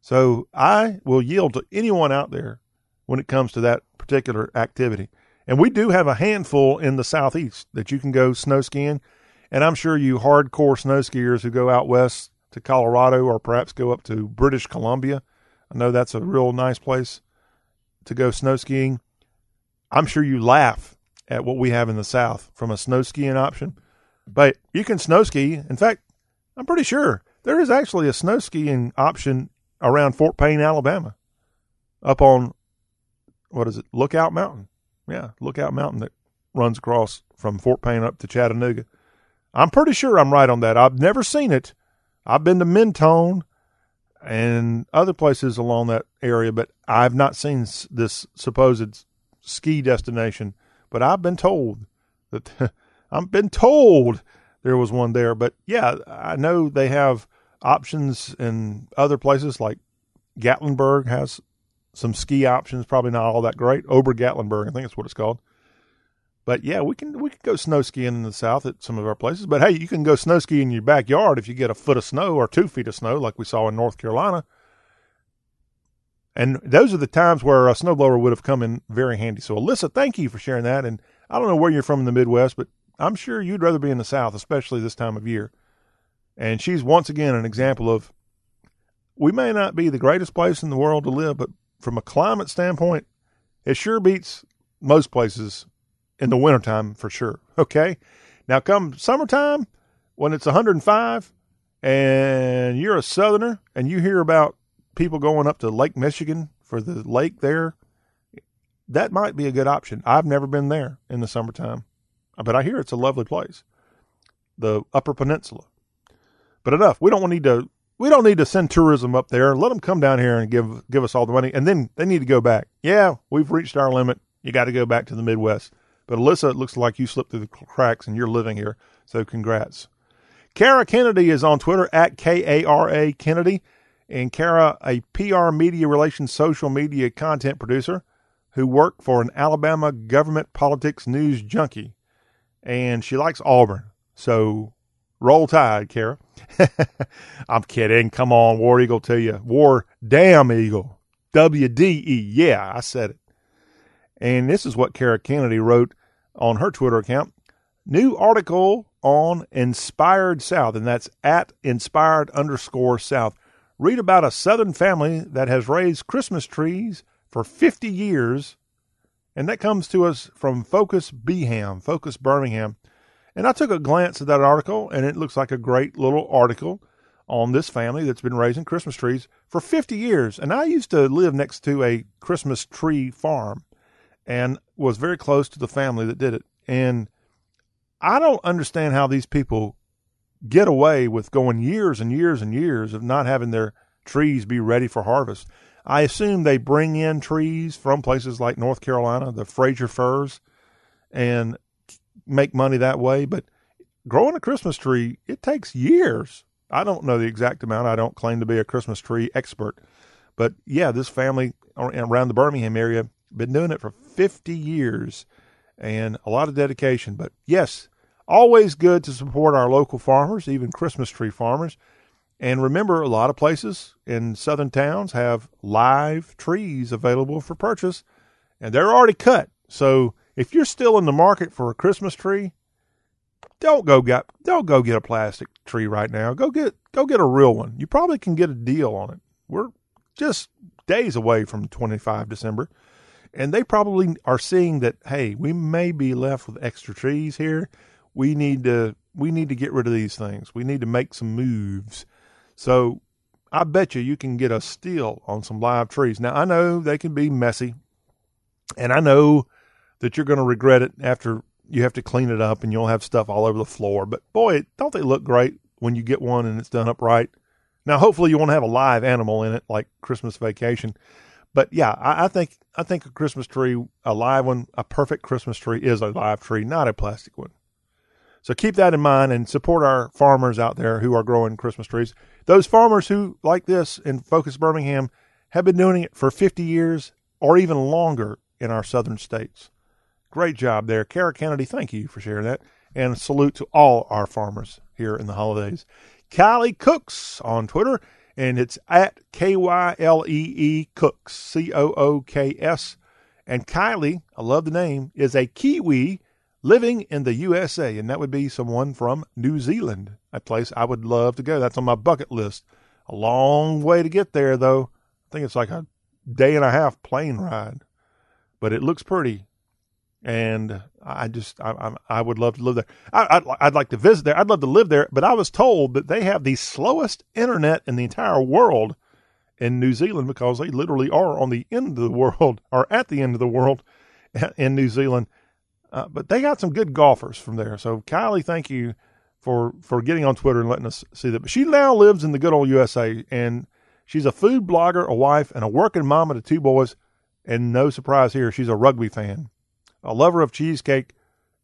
so I will yield to anyone out there when it comes to that particular activity. And we do have a handful in the southeast that you can go snow skiing. And I'm sure you hardcore snow skiers who go out west to Colorado or perhaps go up to British Columbia, I know that's a real nice place to go snow skiing. I'm sure you laugh at what we have in the South from a snow skiing option, but you can snow ski. In fact, I'm pretty sure there is actually a snow skiing option around Fort Payne, Alabama, up on what is it, Lookout Mountain? Yeah, Lookout Mountain that runs across from Fort Payne up to Chattanooga. I'm pretty sure I'm right on that. I've never seen it. I've been to Mentone and other places along that area, but I've not seen this supposed ski destination. But I've been told that I've been told there was one there. But yeah, I know they have options in other places like Gatlinburg has some ski options, probably not all that great. Ober Gatlinburg, I think that's what it's called. But yeah, we can we can go snow skiing in the south at some of our places. But hey, you can go snow skiing in your backyard if you get a foot of snow or two feet of snow, like we saw in North Carolina. And those are the times where a snowblower would have come in very handy. So, Alyssa, thank you for sharing that. And I don't know where you're from in the Midwest, but I'm sure you'd rather be in the South, especially this time of year. And she's once again an example of we may not be the greatest place in the world to live, but from a climate standpoint, it sure beats most places in the wintertime for sure. Okay. Now, come summertime, when it's 105 and you're a southerner and you hear about people going up to Lake Michigan for the lake there, that might be a good option. I've never been there in the summertime, but I hear it's a lovely place. The Upper Peninsula. But enough. We don't need to. We don't need to send tourism up there. Let them come down here and give give us all the money, and then they need to go back. Yeah, we've reached our limit. You got to go back to the Midwest. But Alyssa, it looks like you slipped through the cracks and you're living here. So congrats. Kara Kennedy is on Twitter at K A R A Kennedy. And Kara, a PR media relations social media content producer who worked for an Alabama government politics news junkie. And she likes Auburn. So roll tide, Kara. I'm kidding. Come on, War Eagle to you. War Damn Eagle. W D E. Yeah, I said it. And this is what Kara Kennedy wrote on her Twitter account. New article on Inspired South, and that's at inspired underscore South. Read about a Southern family that has raised Christmas trees for 50 years, and that comes to us from Focus Beham, Focus Birmingham. And I took a glance at that article, and it looks like a great little article on this family that's been raising Christmas trees for 50 years. And I used to live next to a Christmas tree farm and was very close to the family that did it. And I don't understand how these people get away with going years and years and years of not having their trees be ready for harvest. I assume they bring in trees from places like North Carolina, the Fraser firs, and make money that way. But growing a Christmas tree, it takes years. I don't know the exact amount. I don't claim to be a Christmas tree expert. But yeah, this family around the Birmingham area been doing it for 50 years and a lot of dedication. But yes, always good to support our local farmers, even Christmas tree farmers. And remember, a lot of places in southern towns have live trees available for purchase, and they're already cut. So if you're still in the market for a Christmas tree, don't go get don't go get a plastic tree right now. Go get go get a real one. You probably can get a deal on it. We're just days away from 25 December and they probably are seeing that hey we may be left with extra trees here. We need to we need to get rid of these things. We need to make some moves. So i bet you you can get a steal on some live trees. Now i know they can be messy and i know that you're going to regret it after you have to clean it up and you'll have stuff all over the floor. But boy don't they look great when you get one and it's done up right now hopefully you won't have a live animal in it like christmas vacation but yeah, I, I, think I think a Christmas tree, a live one, a perfect Christmas tree is a live tree, not a plastic one. So keep that in mind and support our farmers out there who are growing Christmas trees. Those farmers who, like this in Focus Birmingham, have been doing it for 50 years or even longer in our southern states. Great job there. Kara Kennedy, thank you for sharing that. And salute to all our farmers here in the holidays. Kylee Cooks on Twitter and it's at K Y L E E Cooks, C O O K S. And Kylee, I love the name, is a Kiwi living in the USA, and that would be someone from New Zealand, a place I would love to go. That's on my bucket list. A long way to get there, though. I think it's like a day and a half plane ride, but it looks pretty and I just I, I, would love to live there. I, I'd, I'd like to visit there. I'd love to live there, but I was told that they have the slowest internet in the entire world in New Zealand because they literally are on the end of the world or at the end of the world in New Zealand. Uh, but they got some good golfers from there. So Kylee, thank you for for getting on Twitter and letting us see that. But she now lives in the good old USA, and she's a food blogger, a wife, and a working mama to two boys. And no surprise here, she's a rugby fan a lover of cheesecake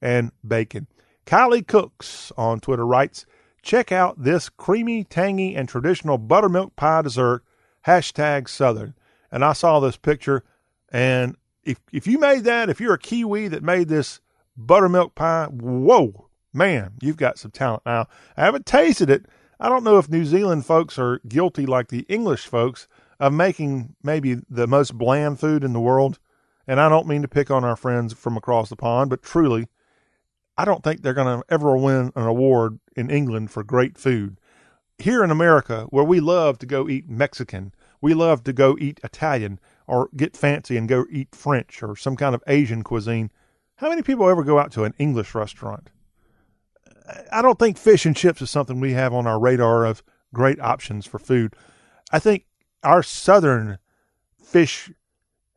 and bacon. Kylee Cooks on Twitter writes, check out this creamy, tangy, and traditional buttermilk pie dessert, hashtag Southern. And I saw this picture, and if, if you made that, if you're a Kiwi that made this buttermilk pie, whoa, man, you've got some talent. Now, I haven't tasted it. I don't know if New Zealand folks are guilty like the English folks of making maybe the most bland food in the world. And I don't mean to pick on our friends from across the pond, but truly, I don't think they're going to ever win an award in England for great food. Here in America, where we love to go eat Mexican, we love to go eat Italian or get fancy and go eat French or some kind of Asian cuisine. How many people ever go out to an English restaurant? I don't think fish and chips is something we have on our radar of great options for food. I think our southern fish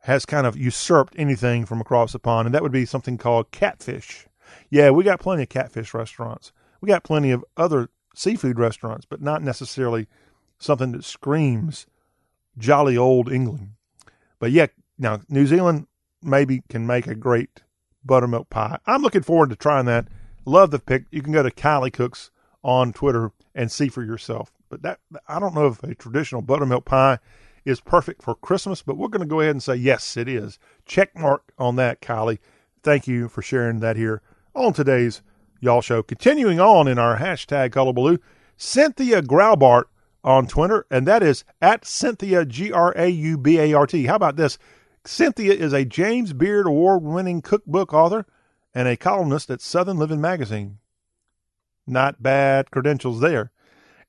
has kind of usurped anything from across the pond, and that would be something called catfish. Yeah, we got plenty of catfish restaurants. We got plenty of other seafood restaurants, but not necessarily something that screams jolly old England. But yeah, now New Zealand maybe can make a great buttermilk pie. I'm looking forward to trying that. Love the pic. You can go to Kylee Cooks on Twitter and see for yourself. But that I don't know if a traditional buttermilk pie is perfect for Christmas, but we're going to go ahead and say yes, it is. Check mark on that, Kylee. Thank you for sharing that here on today's Y'all Show. Continuing on in our hashtag Hullabaloo, Cynthia Graubart on Twitter, and that is at Cynthia G R A U B A R T. How about this? Cynthia is a James Beard Award winning cookbook author and a columnist at Southern Living Magazine. Not bad credentials there.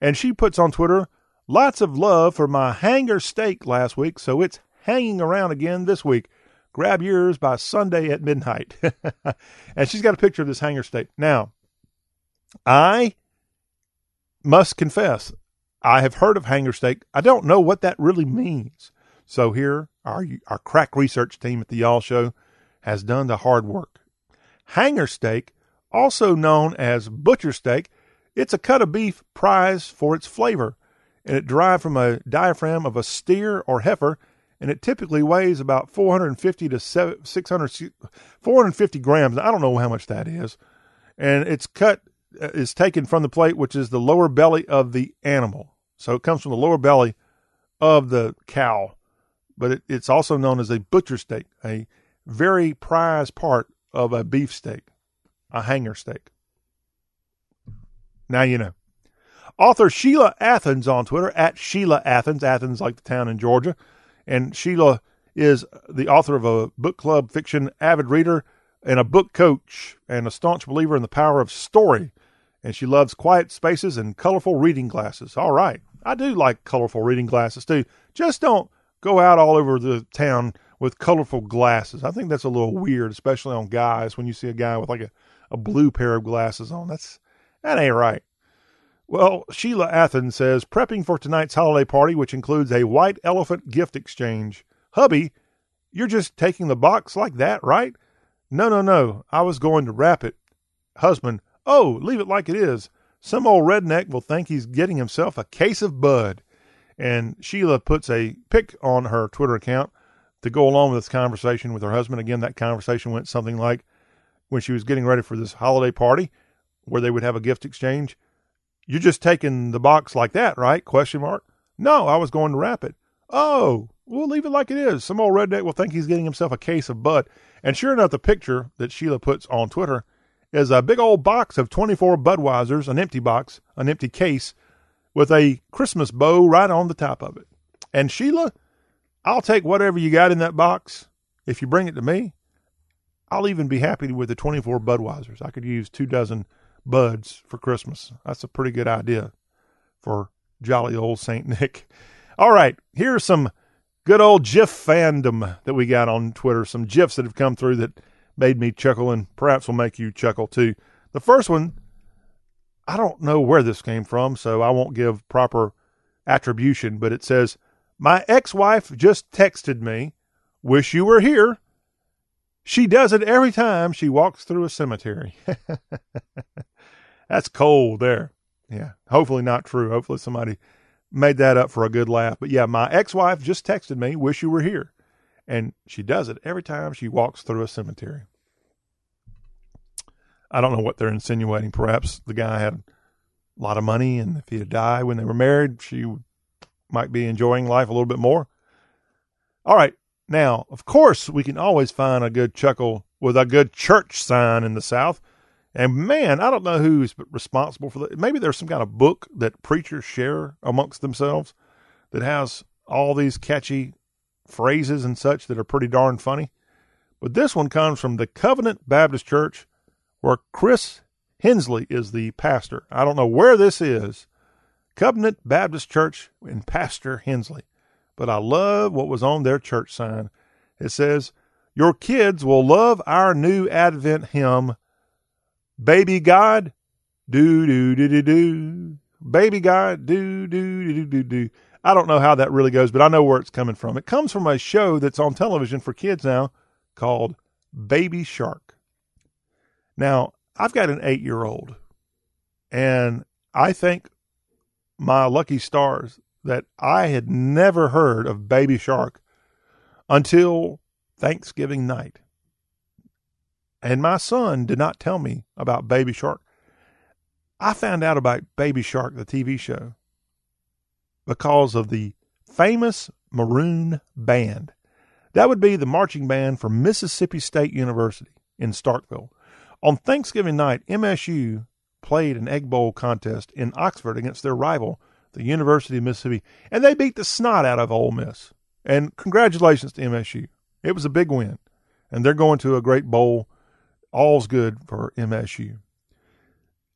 And she puts on Twitter, lots of love for my hanger steak last week, so it's hanging around again this week. Grab yours by Sunday at midnight. and she's got a picture of this hanger steak. Now, I must confess, I have heard of hanger steak. I don't know what that really means. So here, our our crack research team at the Y'all Show has done the hard work. Hanger steak, also known as butcher steak, it's a cut of beef prized for its flavor, and it derived from a diaphragm of a steer or heifer, and it typically weighs about 450 to 600, 450 grams. I don't know how much that is, and it's cut uh, is taken from the plate, which is the lower belly of the animal. So it comes from the lower belly of the cow, but it, it's also known as a butcher steak, a very prized part of a beef steak, a hanger steak. Now you know. Author Sheila Athens on Twitter at Sheila Athens, Athens like the town in Georgia. And Sheila is the author of a book club fiction avid reader and a book coach and a staunch believer in the power of story. And she loves quiet spaces and colorful reading glasses. All right. I do like colorful reading glasses too. Just don't go out all over the town with colorful glasses. I think that's a little weird, especially on guys when you see a guy with like a, a blue pair of glasses on. That's that ain't right. Well, Sheila Athens says, prepping for tonight's holiday party, which includes a white elephant gift exchange. Hubby, you're just taking the box like that, right? No, no, no. I was going to wrap it. Husband, oh, leave it like it is. Some old redneck will think he's getting himself a case of bud. And Sheila puts a pic on her Twitter account to go along with this conversation with her husband. Again, that conversation went something like when she was getting ready for this holiday party where they would have a gift exchange. You're just taking the box like that, right? Question mark. No, I was going to wrap it. Oh, we'll leave it like it is. Some old redneck will think he's getting himself a case of Bud. And sure enough, the picture that Sheila puts on Twitter is a big old box of 24 Budweisers, an empty box, an empty case, with a Christmas bow right on the top of it. And Sheila, I'll take whatever you got in that box if you bring it to me. I'll even be happy with the 24 Budweisers. I could use two dozen buds for Christmas. That's a pretty good idea for jolly old St. Nick. All right, here's some good old GIF fandom that we got on Twitter. Some GIFs that have come through that made me chuckle and perhaps will make you chuckle too. The first one, I don't know where this came from, so I won't give proper attribution, but it says, My ex wife just texted me, wish you were here. She does it every time she walks through a cemetery. That's cold there. Yeah. Hopefully not true. Hopefully somebody made that up for a good laugh. But yeah, my ex wife just texted me, wish you were here. And she does it every time she walks through a cemetery. I don't know what they're insinuating. Perhaps the guy had a lot of money, and if he had died when they were married, she might be enjoying life a little bit more. All right. Now, of course, we can always find a good chuckle with a good church sign in the South. And man, I don't know who's responsible for that. Maybe there's some kind of book that preachers share amongst themselves that has all these catchy phrases and such that are pretty darn funny. But this one comes from the Covenant Baptist Church, where Chris Hensley is the pastor. I don't know where this is. Covenant Baptist Church and Pastor Hensley. But I love what was on their church sign. It says, Your kids will love our new Advent hymn, Baby God, do do do do do. Baby God, do do do do do. I don't know how that really goes, but I know where it's coming from. It comes from a show that's on television for kids now called Baby Shark. Now, I've got an eight year old, and I think my lucky stars that I had never heard of Baby Shark until Thanksgiving night. And my son did not tell me about Baby Shark. I found out about Baby Shark, the TV show, because of the famous Maroon Band. That would be the marching band from Mississippi State University in Starkville. On Thanksgiving night, MSU played an Egg Bowl contest in Oxford against their rival, the University of Mississippi, and they beat the snot out of Ole Miss. And congratulations to MSU. It was a big win. And they're going to a great bowl. All's good for MSU.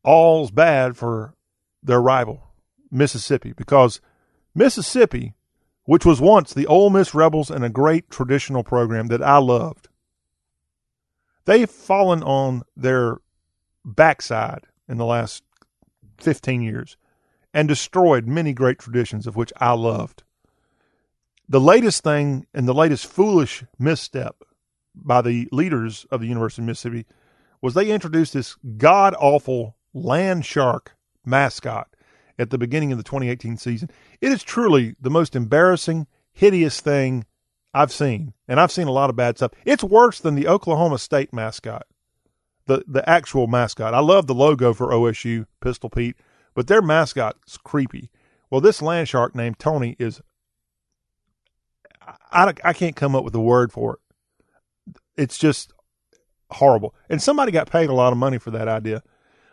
All's bad for their rival, Mississippi, because Mississippi, which was once the Ole Miss Rebels and a great traditional program that I loved, they've fallen on their backside in the last 15 years and destroyed many great traditions of which I loved. The latest thing and the latest foolish misstep by the leaders of the University of Mississippi was they introduced this god awful land shark mascot at the beginning of the 2018 season. It is truly the most embarrassing, hideous thing I've seen. And I've seen a lot of bad stuff. It's worse than the Oklahoma State mascot the the actual mascot. I love the logo for OSU, Pistol Pete, but their mascot's creepy. Well, this land shark named Tony is. I, I can't come up with a word for it. It's just horrible. And somebody got paid a lot of money for that idea.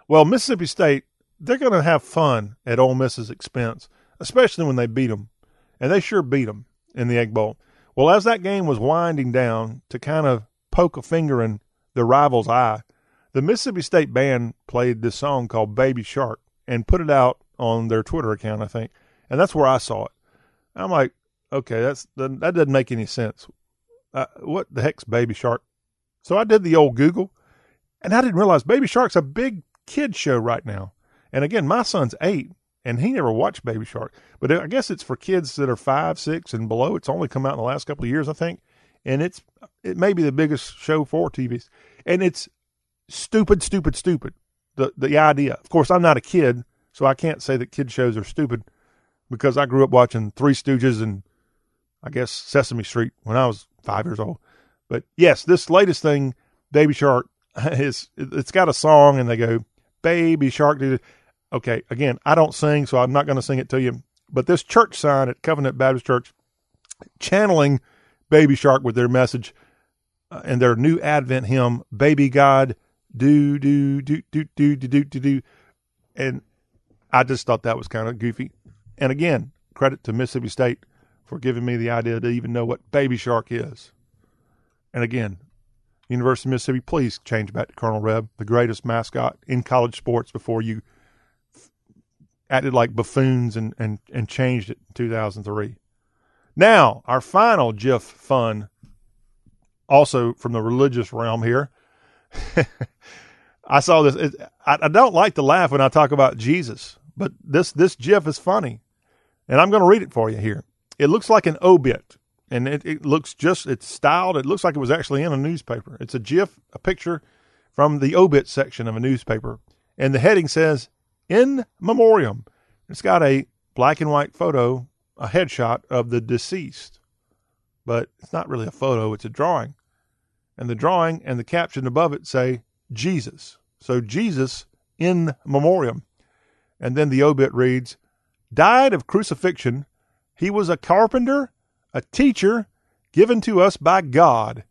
Well, Mississippi State, they're going to have fun at Ole Miss's expense, especially when they beat them. And they sure beat them in the Egg Bowl. Well, as that game was winding down to kind of poke a finger in the rival's eye, the Mississippi State band played this song called Baby Shark and put it out on their Twitter account, I think. And that's where I saw it. I'm like, okay, that's that doesn't make any sense. Uh, what the heck's Baby Shark? So I did the old Google, and I didn't realize Baby Shark's a big kid show right now. And again, my son's eight, and he never watched Baby Shark. But I guess it's for kids that are five, six, and below. It's only come out in the last couple of years, I think, and it's it may be the biggest show for TVs. And it's stupid, stupid, stupid. The the idea. Of course, I'm not a kid, so I can't say that kid shows are stupid because I grew up watching Three Stooges and I guess Sesame Street when I was five years old. But yes, this latest thing, Baby Shark, is it's got a song and they go Baby Shark. Okay, again, I don't sing, so I'm not going to sing it to you. But this church sign at Covenant Baptist Church, channeling Baby Shark with their message uh, and their new Advent hymn, Baby God do do do do do do do do do, and I just thought that was kind of goofy. And again, credit to Mississippi State for giving me the idea to even know what Baby Shark is. And again, University of Mississippi, please change back to Colonel Reb, the greatest mascot in college sports before you acted like buffoons and, and, and changed it in 2003. Now, our final GIF fun, also from the religious realm here, I saw this. It, I, I, don't like to laugh when I talk about Jesus, but this this GIF is funny, and I'm going to read it for you here. It looks like an obit, and it, it looks just it's styled. It looks like it was actually in a newspaper. It's a GIF, a picture from the obit section of a newspaper, and the heading says "In Memoriam." It's got a black and white photo, a headshot of the deceased, but it's not really a photo; it's a drawing and the drawing and the caption above it say Jesus. So Jesus in memoriam. And then the obit reads, died of crucifixion. He was a carpenter, a teacher, given to us by God.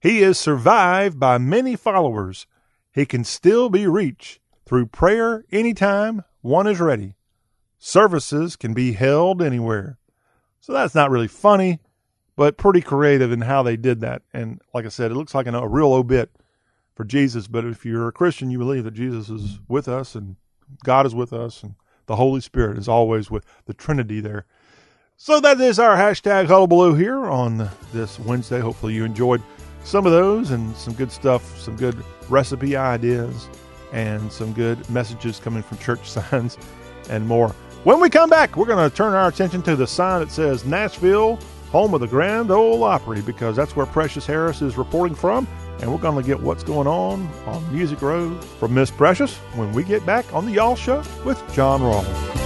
He is survived by many followers. He can still be reached through prayer anytime one is ready. Services can be held anywhere. So that's not really funny, but pretty creative in how they did that. And like I said, it looks like an, a real obit for Jesus. But if you're a Christian, you believe that Jesus is with us and God is with us and the Holy Spirit is always with the Trinity there. So that is our hashtag hullabaloo here on this Wednesday. Hopefully you enjoyed some of those and some good stuff, some good recipe ideas, and some good messages coming from church signs and more. When we come back, we're going to turn our attention to the sign that says Nashville, home of the Grand Ole Opry, because that's where Precious Harris is reporting from. And we're going to get what's going on on Music Row from Miss Precious when we get back on the Y'all Show with John Rawls.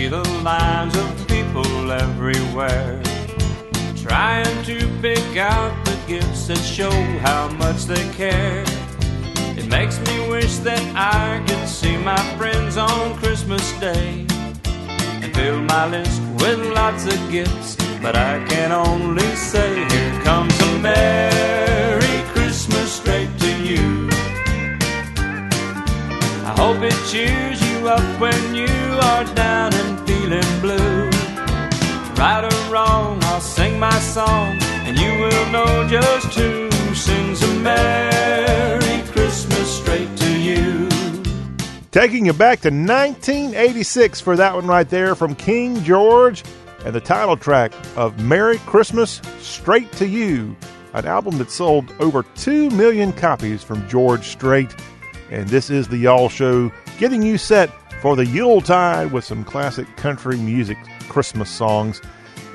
See the lines of people everywhere. Trying to pick out the gifts that show how much they care. It makes me wish that I could see my friends on Christmas Day and fill my list with lots of gifts. But I can only say, here comes a Merry Christmas straight to you. I hope it cheers you up when Taking you back to 1986 for that one right there from King George and the title track of Merry Christmas Strait to You, an album that sold over 2 million copies from George Strait. And this is the Y'all Show, getting you set for the Yuletide with some classic country music Christmas songs.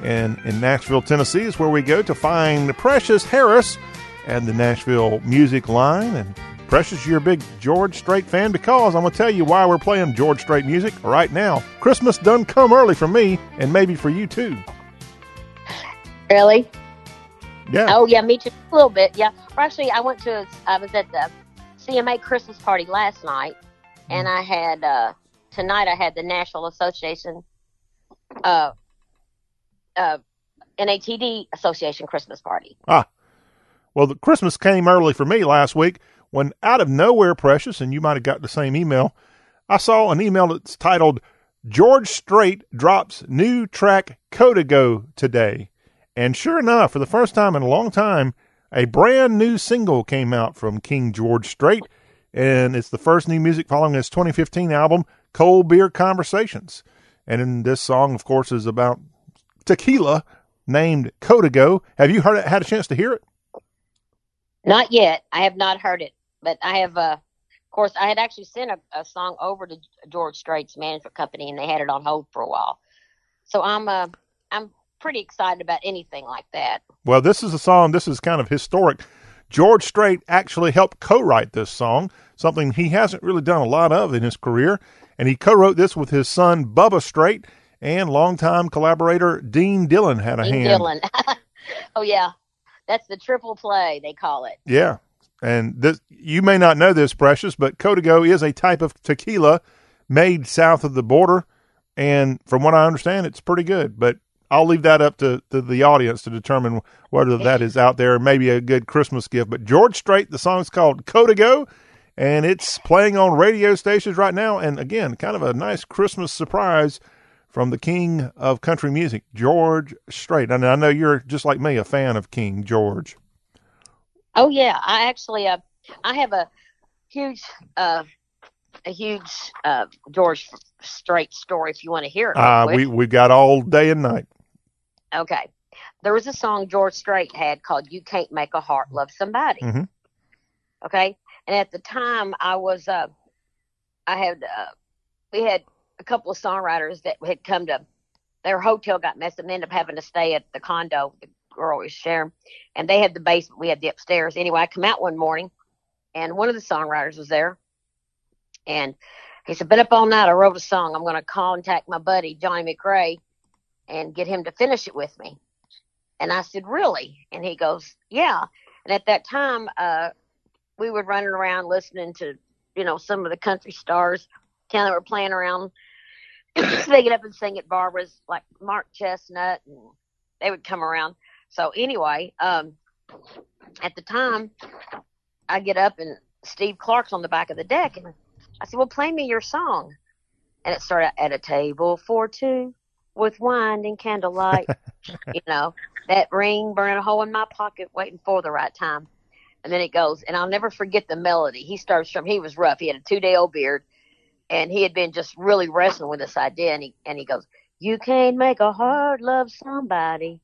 And in Nashville, Tennessee is where we go to find Precious Harris and the Nashville Music Line. And Precious, you're a big George Strait fan because I'm going to tell you why we're playing George Strait music right now. Christmas done come early for me, and maybe for you too. Really? Yeah. Oh, yeah, me too. A little bit, yeah. Actually, I went to, I was at the CMA Christmas party last night, and I had, uh, tonight I had the National Association, uh, uh, NATD Association Christmas party. Ah, well, the Christmas came early for me last week when out of nowhere, Precious, and you might have got the same email, I saw an email that's titled George Strait drops new track Codigo today. And sure enough, for the first time in a long time, a brand new single came out from King George Strait, and it's the first new music following his 2015 album, Cold Beer Conversations. And this song, of course, is about tequila named Codigo. Have you heard it, had a chance to hear it? Not yet. I have not heard it, but I have, uh, of course, I had actually sent a, a song over to George Strait's management company, and they had it on hold for a while. So I'm, uh, I'm pretty excited about anything like that. Well, this is a song, this is kind of historic. George Strait actually helped co write this song, something he hasn't really done a lot of in his career. And he co wrote this with his son, Bubba Strait, and longtime collaborator Dean Dillon had a Dean hand. Dillon. oh, yeah. That's the triple play, they call it. Yeah. And this, you may not know this, Precious, but Código is a type of tequila made south of the border. And from what I understand, it's pretty good. But I'll leave that up to, to the audience to determine whether that is out there. Maybe a good Christmas gift. But George Strait, the song's called Código, and it's playing on radio stations right now. And again, kind of a nice Christmas surprise from the king of country music, George Strait. And I know you're just like me, a fan of King George. Oh yeah, I actually uh, I have a huge uh, a huge uh, George Strait story if you want to hear it. Uh, we we got all day and night. Okay, there was a song George Strait had called "You Can't Make a Heart Love Somebody." Mm-hmm. Okay, and at the time I was uh, I had uh, we had a couple of songwriters that had come to their hotel got messed up and ended up having to stay at the condo girl was sharing and they had the basement we had the upstairs. Anyway i come out one morning and one of the songwriters was there and he said been up all night. I wrote a song. I'm going to contact my buddy johnny macrae and get him to finish it with me. And i said really? And he goes yeah. And at that time uh we were running around listening to you know some of the country stars kind of were playing around. They get up and sing at Barbara's, like Mark Chesnutt, and they would come around. So anyway, um, at the time, I get up and Steve Clark's on the back of the deck, and I said, "Well, play me your song." And it started at a table for two with wine and candlelight. you know, that ring burning a hole in my pocket, waiting for the right time. And then it goes, and I'll never forget the melody. He starts from, he was rough. He had a two day old beard and he had been just really wrestling with this idea and he and he goes you can't make a hard love somebody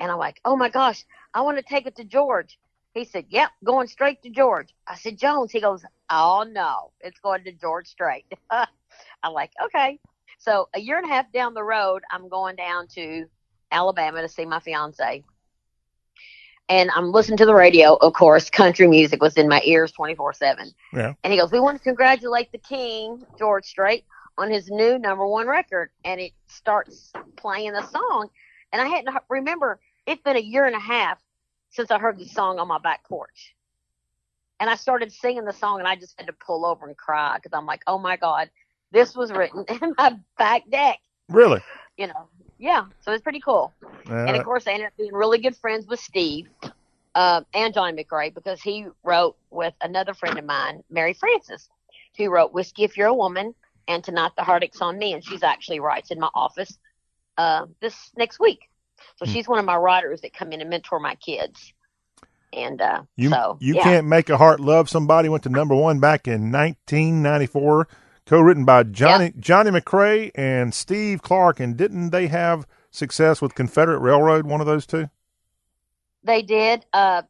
and i'm like oh my gosh i want to take it to george he said yep going straight to george i said jones he goes oh no it's going to george straight. i'm like okay so a year and a half down the road i'm going down to alabama to see my fiance and I'm listening to the radio. Of course, country music was in my ears 24 seven. Yeah. And he goes, "We want to congratulate the King, George Strait, on his new number one record." And it starts playing the song, and I hadn't remember. It's been a year and a half since I heard the song on my back porch, and I started singing the song, and I just had to pull over and cry because I'm like, "Oh my God, this was written in my back deck." Really? You know, yeah, so it's pretty cool. Uh, and of course, I ended up being really good friends with Steve uh, and Johnny MacRae because he wrote with another friend of mine, Mary Frances, who wrote "Whiskey If You're a Woman" and "Tonight the Heartache's on Me," and she's actually writes in my office uh, this next week. So Hmm. she's one of my writers that come in and mentor my kids. And uh, You so you yeah. can't make a heart love somebody went to number one back in 1994, co-written by Johnny Johnny MacRae and Steve Clark. And didn't they have success with Confederate Railroad? One of those two. They did. Uh,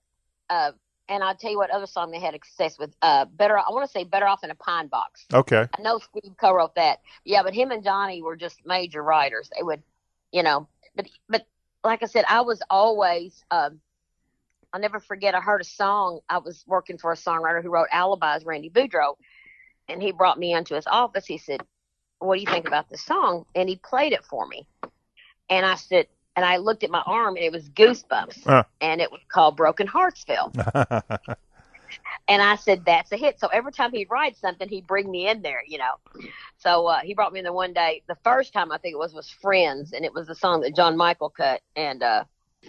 uh, and I'll tell you what other song they had success with. Uh, better. I want to say "Better Off in a Pine Box." Okay. I know Steve co-wrote that. Yeah, but him and Johnny were just major writers. They would, you know, but but like I said, I was always. Um, I'll never forget. I heard a song. I was working for a songwriter who wrote "Alibis," Randy Boudleaux, and he brought me into his office. He said, "What do you think about this song?" And he played it for me, and I said, and I looked at my arm, and it was Goosebumps, Huh. and it was called "Broken Heartsville." And I said, that's a hit. So every time he'd write something, he'd bring me in there, you know. So uh, he brought me in there one day. The first time I think it was was Friends, and it was the song that John Michael cut. And uh,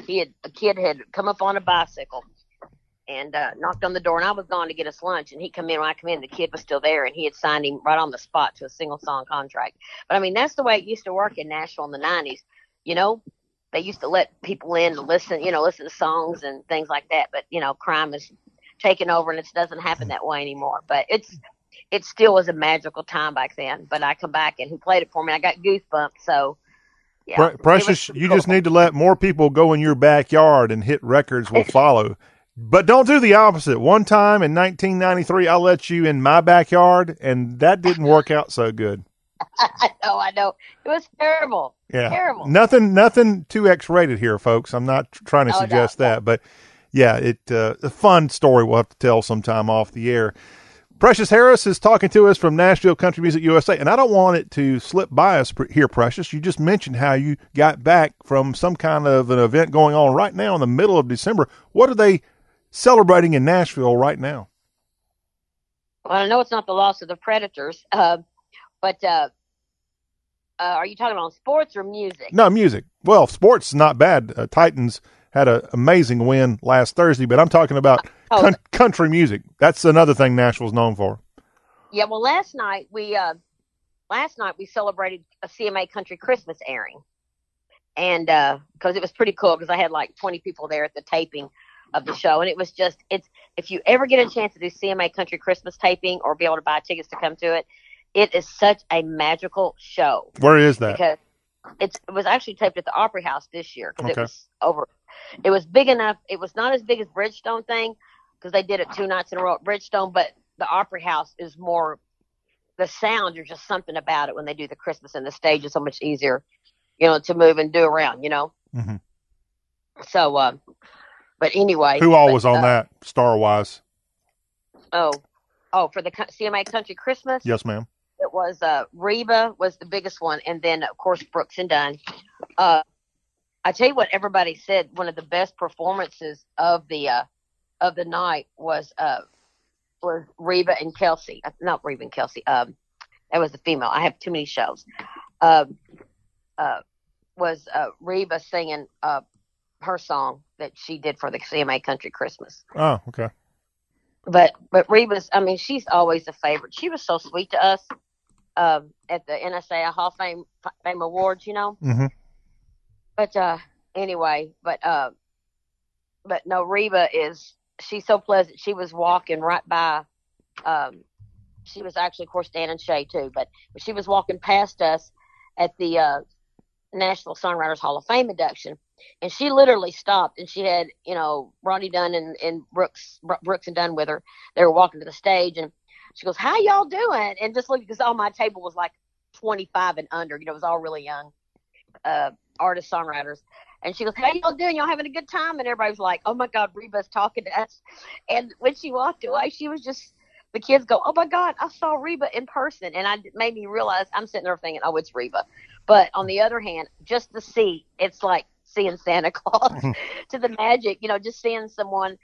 he had a kid had come up on a bicycle and uh, knocked on the door, and I was gone to get us lunch. And he come in when I come in, the kid was still there, and he had signed him right on the spot to a single song contract. But I mean, that's the way it used to work in Nashville in the '90s. You know, they used to let people in to listen, you know, listen to songs and things like that. But you know, crime is taken over, and it doesn't happen that way anymore. But it's it still was a magical time back then. But I come back and he played it for me. I got goosebumps. So yeah, Pre- it was Precious, you cool. just need to let more people go in your backyard and hit records will follow. But don't do the opposite. One time in 1993, I let you in my backyard, and that didn't work out so good. I know, I know. It was terrible. Yeah, Terrible. nothing, nothing too X-rated here, folks. I'm not trying to No, no, suggest that, but yeah, it uh, a fun story we'll have to tell sometime off the air. Precious Harris is talking to us from Nashville Country Music USA, and I don't want it to slip by us here, Precious. You just mentioned how you got back from some kind of an event going on right now in the middle of December. What are they celebrating in Nashville right now? Well, I know it's not the loss of the Predators, uh, but uh, uh, are you talking about sports or music? No, music. Well, sports is not bad. Uh, Titans had an amazing win last Thursday, but I'm talking about Oh. coun- country music. That's another thing Nashville's known for. Yeah, well, last night we uh, last night we celebrated a CMA Country Christmas airing, and because it was pretty cool because I had like 20 people there at the taping of the show, and it was just it's if you ever get a chance to do CMA Country Christmas taping or be able to buy tickets to come to it, it is such a magical show. Where is that? Because it's it was actually taped at the Opry House this year because Okay. it was over. It was big enough. It was not as big as Bridgestone thing because they did it two nights in a row at Bridgestone, but the Opry House is more. The sound, there's just something about it when they do the Christmas, and the stage is so much easier, you know, to move and do around, you know. Mhm. So, um, but anyway, Who all but, was on uh, that star wise? Oh, oh, for the CMA Country Christmas. Yes, ma'am. It was uh Reba was the biggest one, and then of course Brooks and Dunn. Uh, I tell you what, everybody said one of the best performances of the uh of the night was uh was Reba and Kelsey. Uh, Not Reba and Kelsey. Um, that was the female. I have too many shows. Um, uh, was uh Reba singing uh her song that she did for the CMA Country Christmas Oh, okay. but but Reba's I mean she's always a favorite. She was so sweet to us um, at the NSA Hall of Fame Fame Awards, you know. Mm-hmm. But uh, anyway, but uh, but no, Reba is she's so pleasant. She was walking right by. Um, she was actually, of course, Dan and Shay too, but, but she was walking past us at the uh, National Songwriters Hall of Fame induction, and she literally stopped and she had you know Ronnie Dunn and, and Brooks Brooks and Dunn with her. They were walking to the stage, and she goes, "How y'all doing?" And just look because all my table was like 25 and under. You know, it was all really young uh, artists, songwriters. And she goes, "How y'all doing? Y'all having a good time?" And everybody was like, "Oh my God, Reba's talking to us." And when she walked away, she was just the kids go, "Oh my God, I saw Reba in person," and I it made me realize I'm sitting there thinking, "Oh, it's Reba." But on the other hand, just to see, it's like seeing Santa Claus to the magic. You know, just seeing someone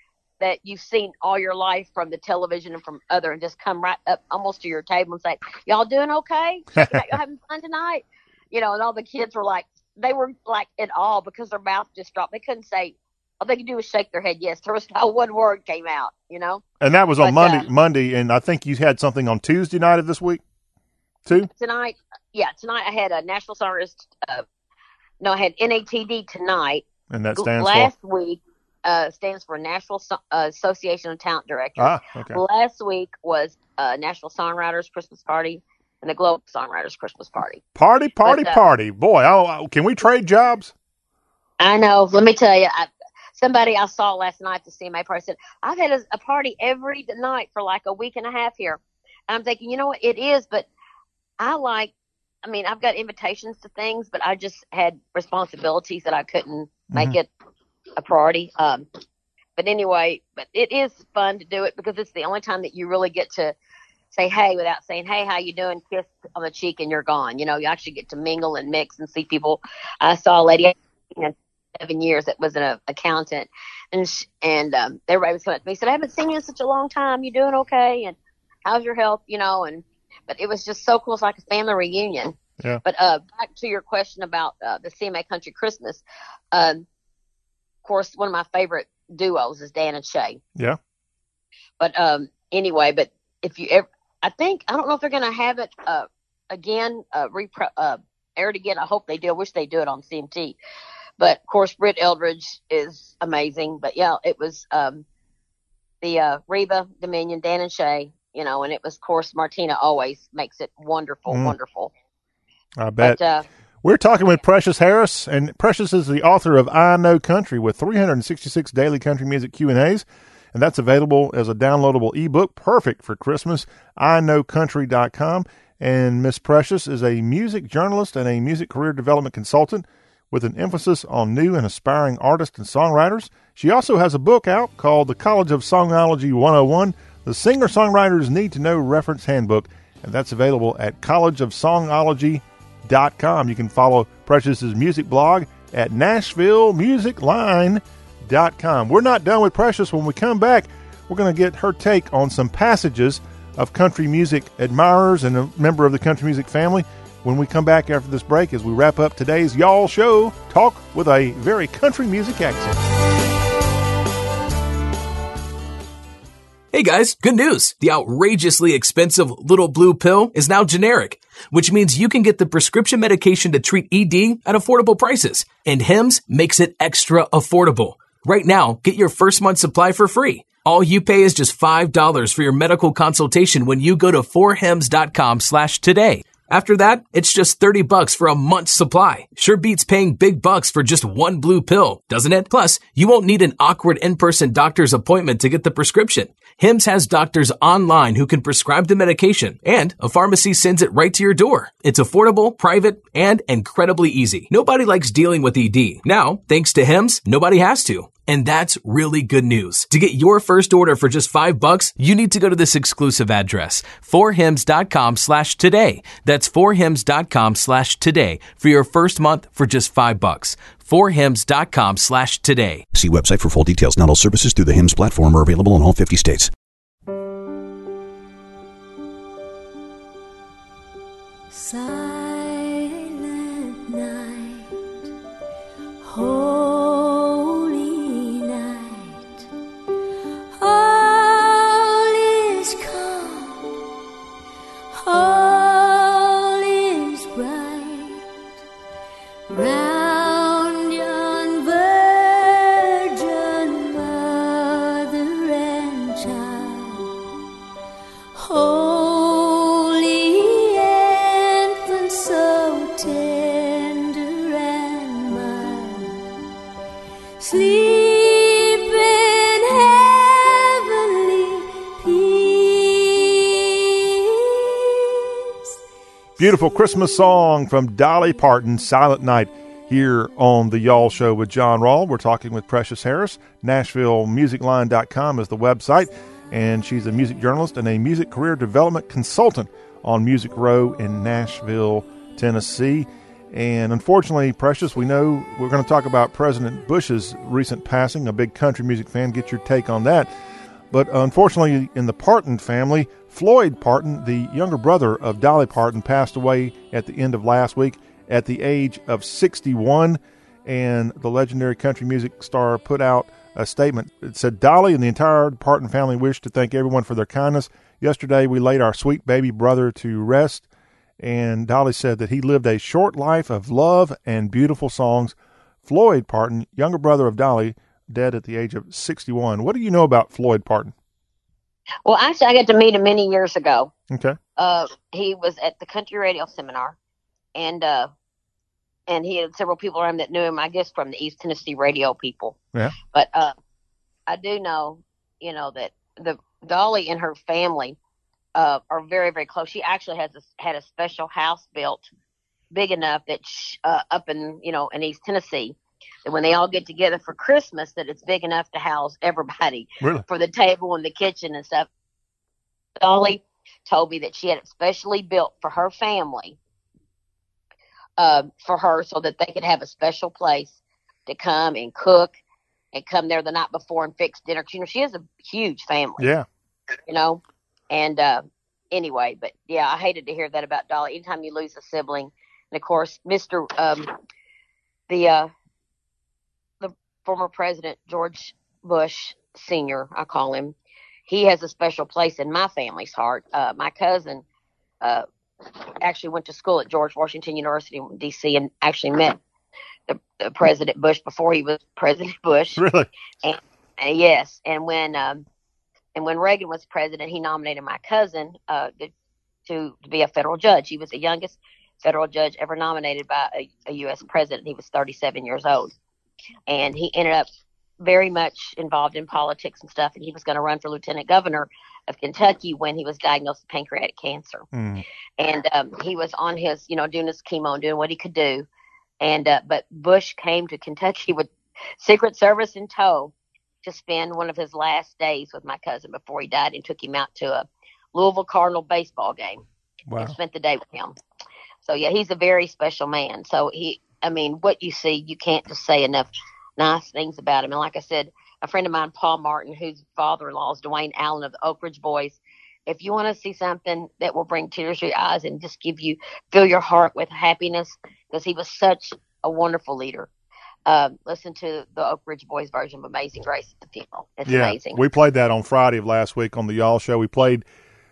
that you've seen all your life from the television and from other, and just come right up almost to your table and say, "Y'all doing okay? Y'all having fun tonight?" You know, and all the kids were like, they were like in awe because their mouth just dropped. They couldn't say. All they could do was shake their head. Yes, there was not one word came out. You know. And that was on But, Monday. uh, Monday, and I think you had something on Tuesday night of this week, too. tonight, yeah, tonight I had a National Songwriters. Uh, no, I had NATD tonight. And that stands for? last week uh, stands for National so- uh, Association of Talent Directors. Ah, okay. Last week was uh, National Songwriters Christmas Party and the Global Songwriters Christmas Party. Party, party, But, uh, party. Boy, oh, can we trade jobs? I know. Let me tell you, I, somebody I saw last night at the CMA party said, I've had a, a party every night for like a week and a half here. And I'm thinking, you know what, it is, but I like, I mean, I've got invitations to things, but I just had responsibilities that I couldn't make Mhm. it a priority. Um, but anyway, but it is fun to do it because it's the only time that you really get to say hey without saying hey how you doing? Kiss on the cheek and you're gone. You know you actually get to mingle and mix and see people. I saw a lady in seven years that was an accountant and sh- and um everybody was coming up to me said i haven't seen you in such a long time. You doing okay? And how's your health? You know and but it was just so cool. It's like a family reunion. Yeah. but uh back to your question about uh, the cma country christmas um course one of my favorite duos is dan and shay Yeah. but um anyway but if you ever i think i don't know if they're going to have it uh again uh, repro- uh aired again i hope they do i wish they do it on cmt but of course brett eldredge is amazing but yeah it was um the uh reba dominion dan and shay you know and it was of course martina always makes it wonderful Mm. wonderful I bet. but uh We're talking with Precious Harris, and Precious is the author of I Know Country with 366 daily country music Q&As, and that's available as a downloadable ebook, perfect for Christmas, I Know iknowcountry.com. And Miss Precious is a music journalist and a music career development consultant with an emphasis on new and aspiring artists and songwriters. She also has a book out called The College of Songology 101, the Singer-Songwriters Need to Know Reference Handbook, and that's available at College of collegeofsongology.com. You can follow Precious's music blog at NashvilleMusicLine.com. We're not done with Precious. When we come back, we're going to get her take on some passages of country music admirers and a member of the country music family when we come back after this break as we wrap up today's Y'all Show Talk with a very country music accent. Hey guys, good news. The outrageously expensive little blue pill is now generic, which means you can get the prescription medication to treat ED at affordable prices. And HIMS makes it extra affordable. Right now, get your first month supply for free. All you pay is just $5 for your medical consultation when you go to forhims.com slash today. After that, it's just 30 bucks for a month's supply. Sure beats paying big bucks for just one blue pill, doesn't it? Plus, you won't need an awkward in-person doctor's appointment to get the prescription. HIMS has doctors online who can prescribe the medication, and a pharmacy sends it right to your door. It's affordable, private, and incredibly easy. Nobody likes dealing with ED. Now, thanks to HIMS, nobody has to. And that's really good news. To get your first order for just five bucks, you need to go to this exclusive address, forhims.com slash today. That's forhims.com slash today for your first month for just five bucks. forhims.com slash today. See website for full details. Not all services through the HIMS platform are available in all 50 states. Silent Beautiful Christmas song from Dolly Parton, Silent Night, here on the Y'all Show with John Rawl. We're talking with Precious Harris. NashvilleMusicLine.com is the website, and she's a music journalist and a music career development consultant on Music Row in Nashville, Tennessee. And unfortunately, Precious, we know we're going to talk about President Bush's recent passing. A big country music fan, get your take on that. But unfortunately, in the Parton family, Floyd Parton, the younger brother of Dolly Parton, passed away at the end of last week at the age of 61. And the legendary country music star put out a statement. It said, Dolly and the entire Parton family wish to thank everyone for their kindness. Yesterday, we laid our sweet baby brother to rest. And Dolly said that he lived a short life of love and beautiful songs. Floyd Parton, younger brother of Dolly, dead at the age of 61. What do you know about Floyd Parton? Well, actually, I got to meet him many years ago. Okay. Uh, he was at the country radio seminar, and uh, and he had several people around that knew him. I guess from the East Tennessee radio people. Yeah. But uh, I do know, you know, that the Dolly and her family uh, are very, very close. She actually has a, had a special house built big enough that sh uh, up in you know in East Tennessee that when they all get together for Christmas that it's big enough to house everybody Really? for the table and the kitchen and stuff. Dolly told me that she had it specially built for her family, uh, for her, so that they could have a special place to come and cook and come there the night before and fix dinner. You know, she has a huge family. Yeah. You know, and uh, anyway, but yeah, I hated to hear that about Dolly. Anytime you lose a sibling, and of course, Mister, um, the uh, the former president George Bush Senior, I call him. He has a special place in my family's heart. Uh, my cousin uh, actually went to school at George Washington University in D.C. and actually met the, the President Bush before he was President Bush. Really? And, and yes, and when um, and when Reagan was president, he nominated my cousin uh, to, to to be a federal judge. He was the youngest federal judge ever nominated by a, a U.S. president. He was 37 years old, and he ended up very much involved in politics and stuff. And he was going to run for lieutenant governor of Kentucky when he was diagnosed with pancreatic cancer. Mm. And um, he was on his, you know, doing his chemo and doing what he could do. And uh, but Bush came to Kentucky with Secret Service in tow to spend one of his last days with my cousin before he died, and took him out to a Louisville Cardinal baseball game Wow. and spent the day with him. So yeah, he's a very special man. So he, I mean, what you see, you can't just say enough nice things about him. And like I said, a friend of mine, Paul Martin, whose father-in-law is Duane Allen of the Oak Ridge Boys. If you want to see something that will bring tears to your eyes and just give you fill your heart with happiness, because he was such a wonderful leader. Um, listen to the Oak Ridge Boys version of Amazing Grace at the funeral. It's yeah, amazing. we played that on Friday of last week on the Y'all Show. We played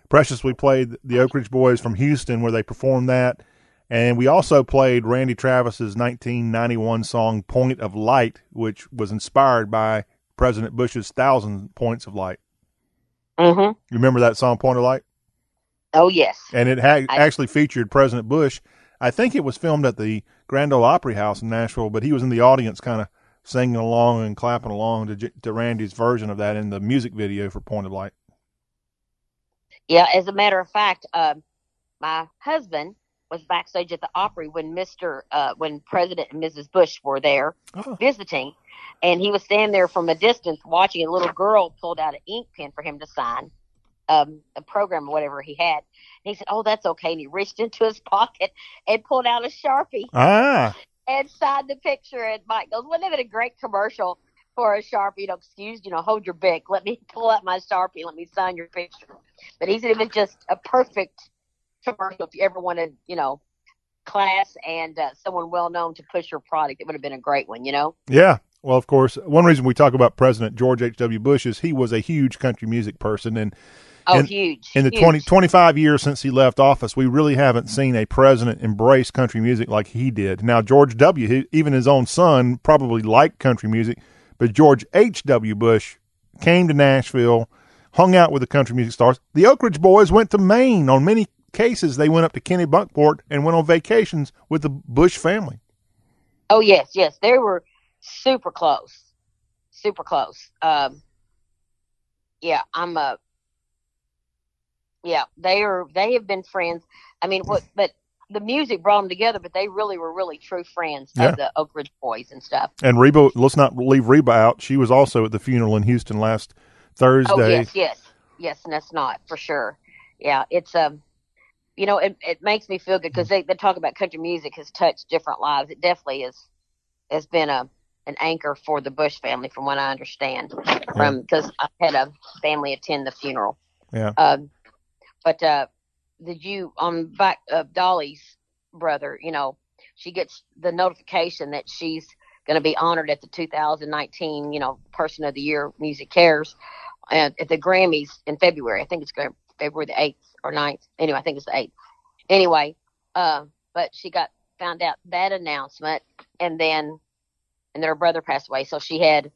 Precious. We played the Oak Ridge Boys from Houston where they performed that, and we also played Randy Travis's 1991 song "Point of Light," which was inspired by President Bush's Thousand Points of Light. Mm-hmm. You remember that song "Point of Light"? Oh yes. And it ha- I- actually featured President Bush. I think it was filmed at the Grand Ole Opry House in Nashville, but he was in the audience, kind of singing along and clapping along to, J- to Randy's version of that in the music video for "Point of Light." Yeah, as a matter of fact, um, my husband was backstage at the Opry when Mister, uh, when President and Mrs. Bush were there visiting, and he was standing there from a distance watching. A little girl pulled out an ink pen for him to sign um, a program or whatever he had. And he said, "Oh, that's okay." And he reached into his pocket and pulled out a sharpie Ah, and signed the picture. And Mike goes, "Wouldn't that have been a great commercial for a sharpie? You know, excuse, you know, hold your bic. Let me pull out my sharpie. Let me sign your picture." But he said it was just a perfect commercial if you ever wanted, you know, class and uh, someone well known to push your product. It would have been a great one, you know. yeah. Well, of course, one reason we talk about President George H. W. Bush is he was a huge country music person, and Oh, in, huge, In the huge. 20, 25 years since he left office, we really haven't seen a president embrace country music like he did. Now, George W., he, even his own son, probably liked country music, but George H. W. Bush came to Nashville, hung out with the country music stars. The Oak Ridge Boys went to Maine. On many cases, they went up to Kennebunkport and went on vacations with the Bush family. Oh yes, yes, they were super close, super close. Um, yeah, I'm a. Yeah, they are. They have been friends. I mean, what? But the music brought them together. But they really were really true friends Yeah. of the Oak Ridge Boys and stuff. And Reba, let's not leave Reba out. She was also at the funeral in Houston last Thursday. Oh yes, yes, yes, and that's not for sure. Yeah, it's um, you know, it it makes me feel good because they they talk about country music has touched different lives. It definitely is has been a an anchor for the Bush family, from what I understand. From because I had a family attend the funeral. Yeah. Um, but uh, did you on back of Dolly's brother? You know, she gets the notification that she's going to be honored at the 2019, you know, Person of the Year MusiCares, and at the Grammys in February. I think it's Gra- February the 8th or 9th. Anyway, I think it's the 8th. Anyway, uh, but she got found out that announcement, and then and then her brother passed away. So she had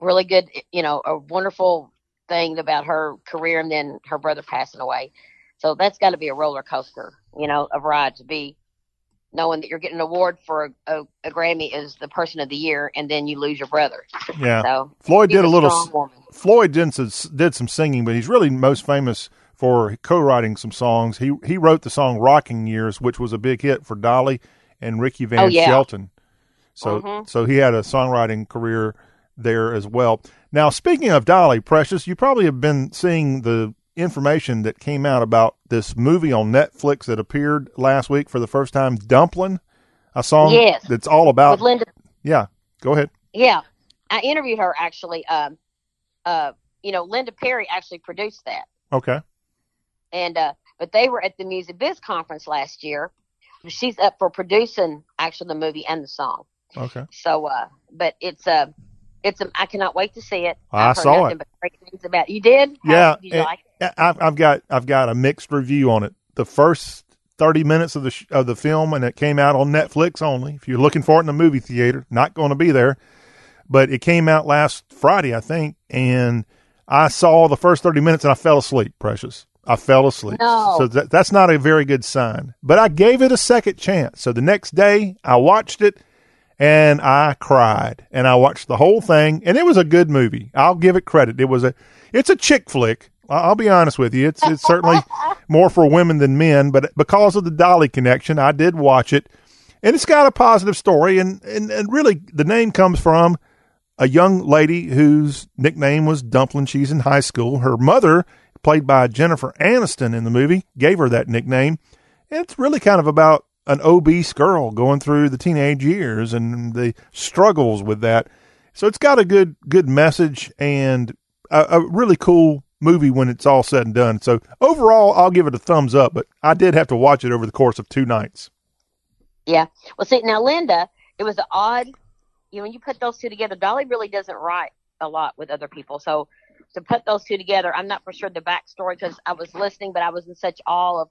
really good, you know, a wonderful thing about her career, and then her brother passing away. So that's got to be a roller coaster, you know, a ride to be knowing that you're getting an award for a, a, a Grammy as the person of the year, and then you lose your brother. Yeah. So Floyd did a little. woman. Floyd did some, did some singing, but he's really most famous for co-writing some songs. He he wrote the song "Rocking Years," which was a big hit for Dolly and Ricky Van Oh, yeah. Shelton. So Mhm. so he had a songwriting career there as well. Now, speaking of Dolly, Precious, you probably have been seeing the information that came out about this movie on Netflix that appeared last week for the first time, Dumplin', a song Yes. that's all about. With Linda Yeah, go ahead. Yeah, I interviewed her actually. Um, uh, you know, Linda Perry actually produced that, Okay. And uh, but they were at the Music Biz conference last year. She's up for producing actually the movie and the song. Okay. So, uh, but it's a, it's a. I cannot wait to see it. I I've saw it. But great things about you. Did? How- Yeah, Did you like it? I've, I've got I've got a mixed review on it. The first thirty minutes of the sh- of the film, and it came out on Netflix only. If you're looking for it in a movie theater, not going to be there. But it came out last Friday, I think, and I saw the first thirty minutes and I fell asleep. Precious, I fell asleep. No. So that, that's not a very good sign. But I gave it a second chance. So the next day, I watched it and I cried and I watched the whole thing and it was a good movie. I'll give it credit. It was a it's a chick flick. I'll be honest with you. It's it's certainly more for women than men, but because of the Dolly connection, I did watch it. And it's got a positive story and and, and really the name comes from a young lady whose nickname was Dumpling. She's in high school. Her mother, played by Jennifer Aniston in the movie, gave her that nickname. And it's really kind of about an obese girl going through the teenage years and the struggles with that. So it's got a good good message and a, a really cool movie when it's all said and done. So overall, I'll give it a thumbs up. But I did have to watch it over the course of two nights. Yeah. Well, see, now Linda, it was odd. You know, when you put those two together, Dolly really doesn't write a lot with other people. So to put those two together, I'm not for sure the backstory because I was listening, but I was in such awe of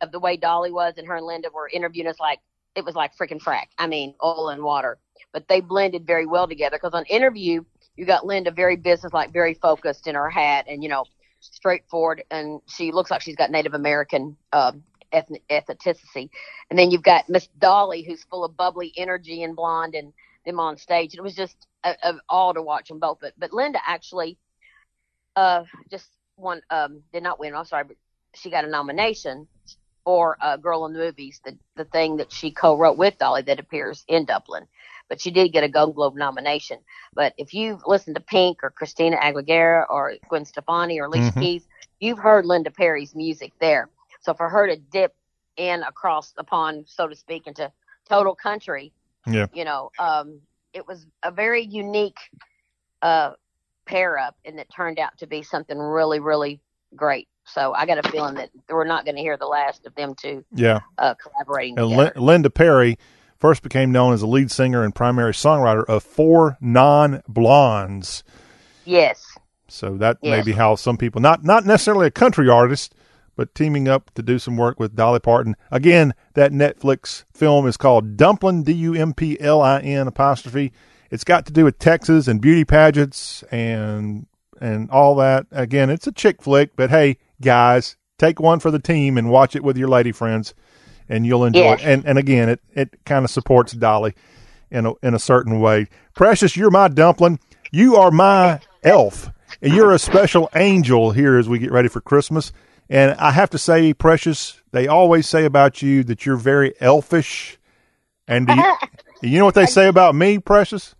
of the way Dolly was and her and Linda were interviewing us like it was like freaking frack. I mean, oil and water. But they blended very well together because on interview, you got Linda very business like, very focused in her hat, and you know, straightforward, and she looks like she's got Native American uh, ethnic, ethnicity. And then you've got Miss Dolly, who's full of bubbly energy and blonde, and them on stage. It was just a, a, all to watch them both. But but Linda actually, uh, just won, um, did not win. I'm sorry, but she got a nomination for uh, Girl in the Movies, the the thing that she co-wrote with Dolly that appears in Dumplin'. But she did get a Golden Globe nomination. But if you've listened to Pink or Christina Aguilera or Gwen Stefani or Alicia Mm-hmm. Mhm. Keys, you've heard Linda Perry's music there. So for her to dip in across the pond, so to speak, into total country, Yeah. you know, um, it was a very unique uh, pair up, and it turned out to be something really, really great. So I got a feeling that we're not going to hear the last of them two Yeah. uh, collaborating And. Lin- Linda Perry first became known as the lead singer and primary songwriter of Four Non Blondes. yes. So that may be how some people, not not necessarily a country artist, but teaming up to do some work with Dolly Parton. Again, that Netflix film is called Dumplin, D U M P L I N apostrophe. It's got to do with Texas and beauty pageants and and all that. Again, it's a chick flick, but hey, guys, take one for the team and watch it with your lady friends, and you'll enjoy Yes. it. And and again, it it kind of supports Dolly in a in a certain way. Precious, you're my dumpling. You are my elf, and you're a special angel here as we get ready for Christmas. And I have to say, Precious, they always say about you that you're very elfish. And do you, you know what they say about me, Precious?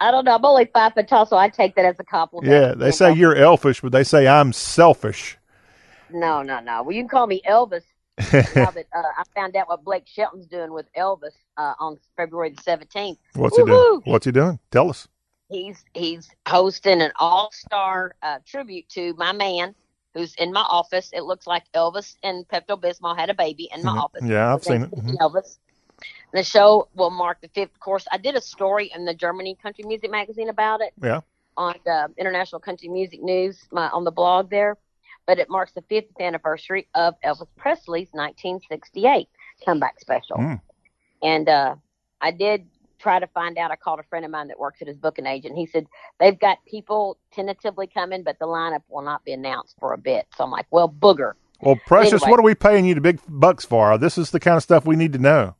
I don't know. I'm only five foot tall, so I take that as a compliment. Yeah, they say you're elfish, but they say I'm selfish. No, no, no. Well, you can call me Elvis. now that uh, I found out what Blake Shelton's doing with Elvis uh, on February the 17th. What's he doing? What's he doing? Tell us. He's he's hosting an all-star uh, tribute to my man who's in my office. It looks like Elvis and Pepto Bismol had a baby in my Mhm. office. Yeah, I've seen it. Mhm. Elvis. The show will mark the fifth. Of course, I did a story in the Germany Country Music Magazine about it Yeah. on the International Country Music News my, on the blog there. But it marks the 50th anniversary of Elvis Presley's 1968 comeback special. Mm. And uh, I did try to find out. I called a friend of mine that works at his booking agent. He said they've got people tentatively coming, but the lineup will not be announced for a bit. So I'm like, well, booger. Well, Precious, Anyway. what are we paying you the big bucks for? This is the kind of stuff we need to know.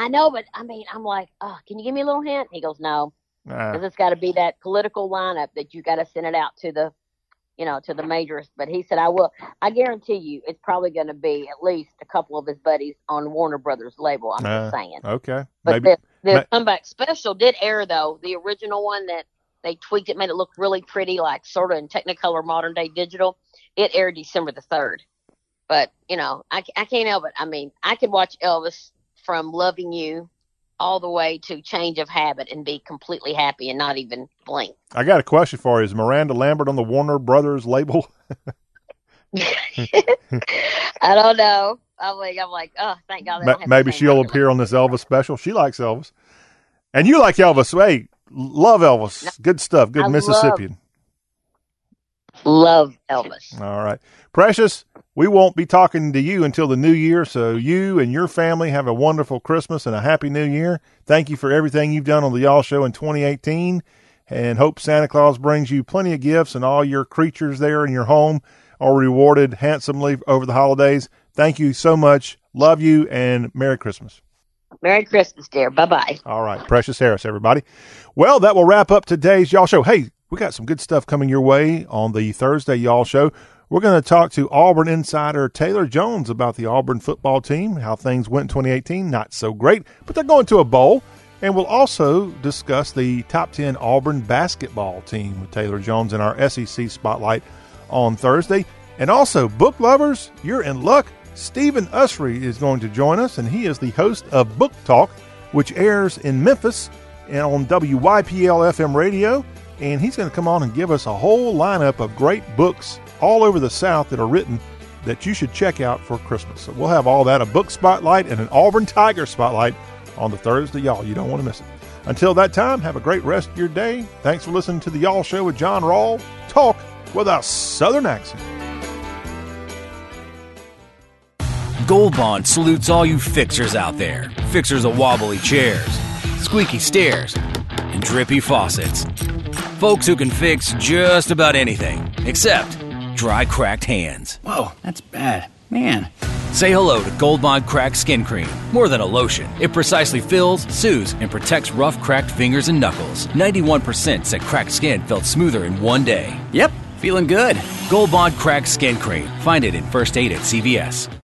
I know, but I mean, I'm like, oh, can you give me a little hint? He goes, no, Uh, because it's got to be that political lineup that you got to send it out to the, you know, to the majors. But he said, I will. I guarantee you, it's probably going to be at least a couple of his buddies on Warner Brothers label. I'm uh, just saying. Okay. But Maybe. the, the ma- comeback special did air though. The original one that they tweaked it, made it look really pretty, like sort of in Technicolor modern day digital. It aired December the third. But you know, I, I can't help it. I mean, I could watch Elvis from Loving You all the way to Change of Habit and be completely happy and not even blink. I got a question for you. Is Miranda Lambert on the Warner Brothers label? I don't know. I'm like, I'm like, oh, thank God. Ma- don't have the Maybe she'll appear on this Elvis special. She likes Elvis. And you like Elvis. Hey, love Elvis. Good stuff. Good I love- Mississippian. Love Elvis. All right. Precious, we won't be talking to you until the new year. So you and your family have a wonderful Christmas and a happy new year. Thank you for everything you've done on the Y'all Show in 2018 and hope Santa Claus brings you plenty of gifts and all your creatures there in your home are rewarded handsomely over the holidays. Thank you so much. Love you and Merry Christmas. Merry Christmas, dear. Bye bye. All right, Precious Harris, everybody. Well, that will wrap up today's Y'all Show. Hey, we got some good stuff coming your way on the Thursday Y'all Show. We're going to talk to Auburn insider Taylor Jones about the Auburn football team, how things went in 2018. Not so great, but they're going to a bowl. And we'll also discuss the top 10 Auburn basketball team with Taylor Jones in our SEC spotlight on Thursday. And also, book lovers, you're in luck. Stephen Usry is going to join us, and he is the host of Book Talk, which airs in Memphis and on WYPL FM radio. And he's going to come on and give us a whole lineup of great books all over the South that are written that you should check out for Christmas. So we'll have all that a book spotlight and an Auburn Tiger spotlight on the Thursday, y'all. You don't want to miss it. Until that time, have a great rest of your day. Thanks for listening to the Y'all Show with John Rawl. Talk with a Southern accent. Gold Bond salutes all you fixers out there. Fixers of wobbly chairs, squeaky stairs, and drippy faucets. Folks who can fix just about anything, except dry, cracked hands. Whoa, that's bad. Man. Say hello to Gold Bond Cracked Skin Cream. More than a lotion, it precisely fills, soothes, and protects rough, cracked fingers and knuckles. 91% said cracked skin felt smoother in one day. Yep, feeling good. Gold Bond Cracked Skin Cream. Find it in First Aid at CVS.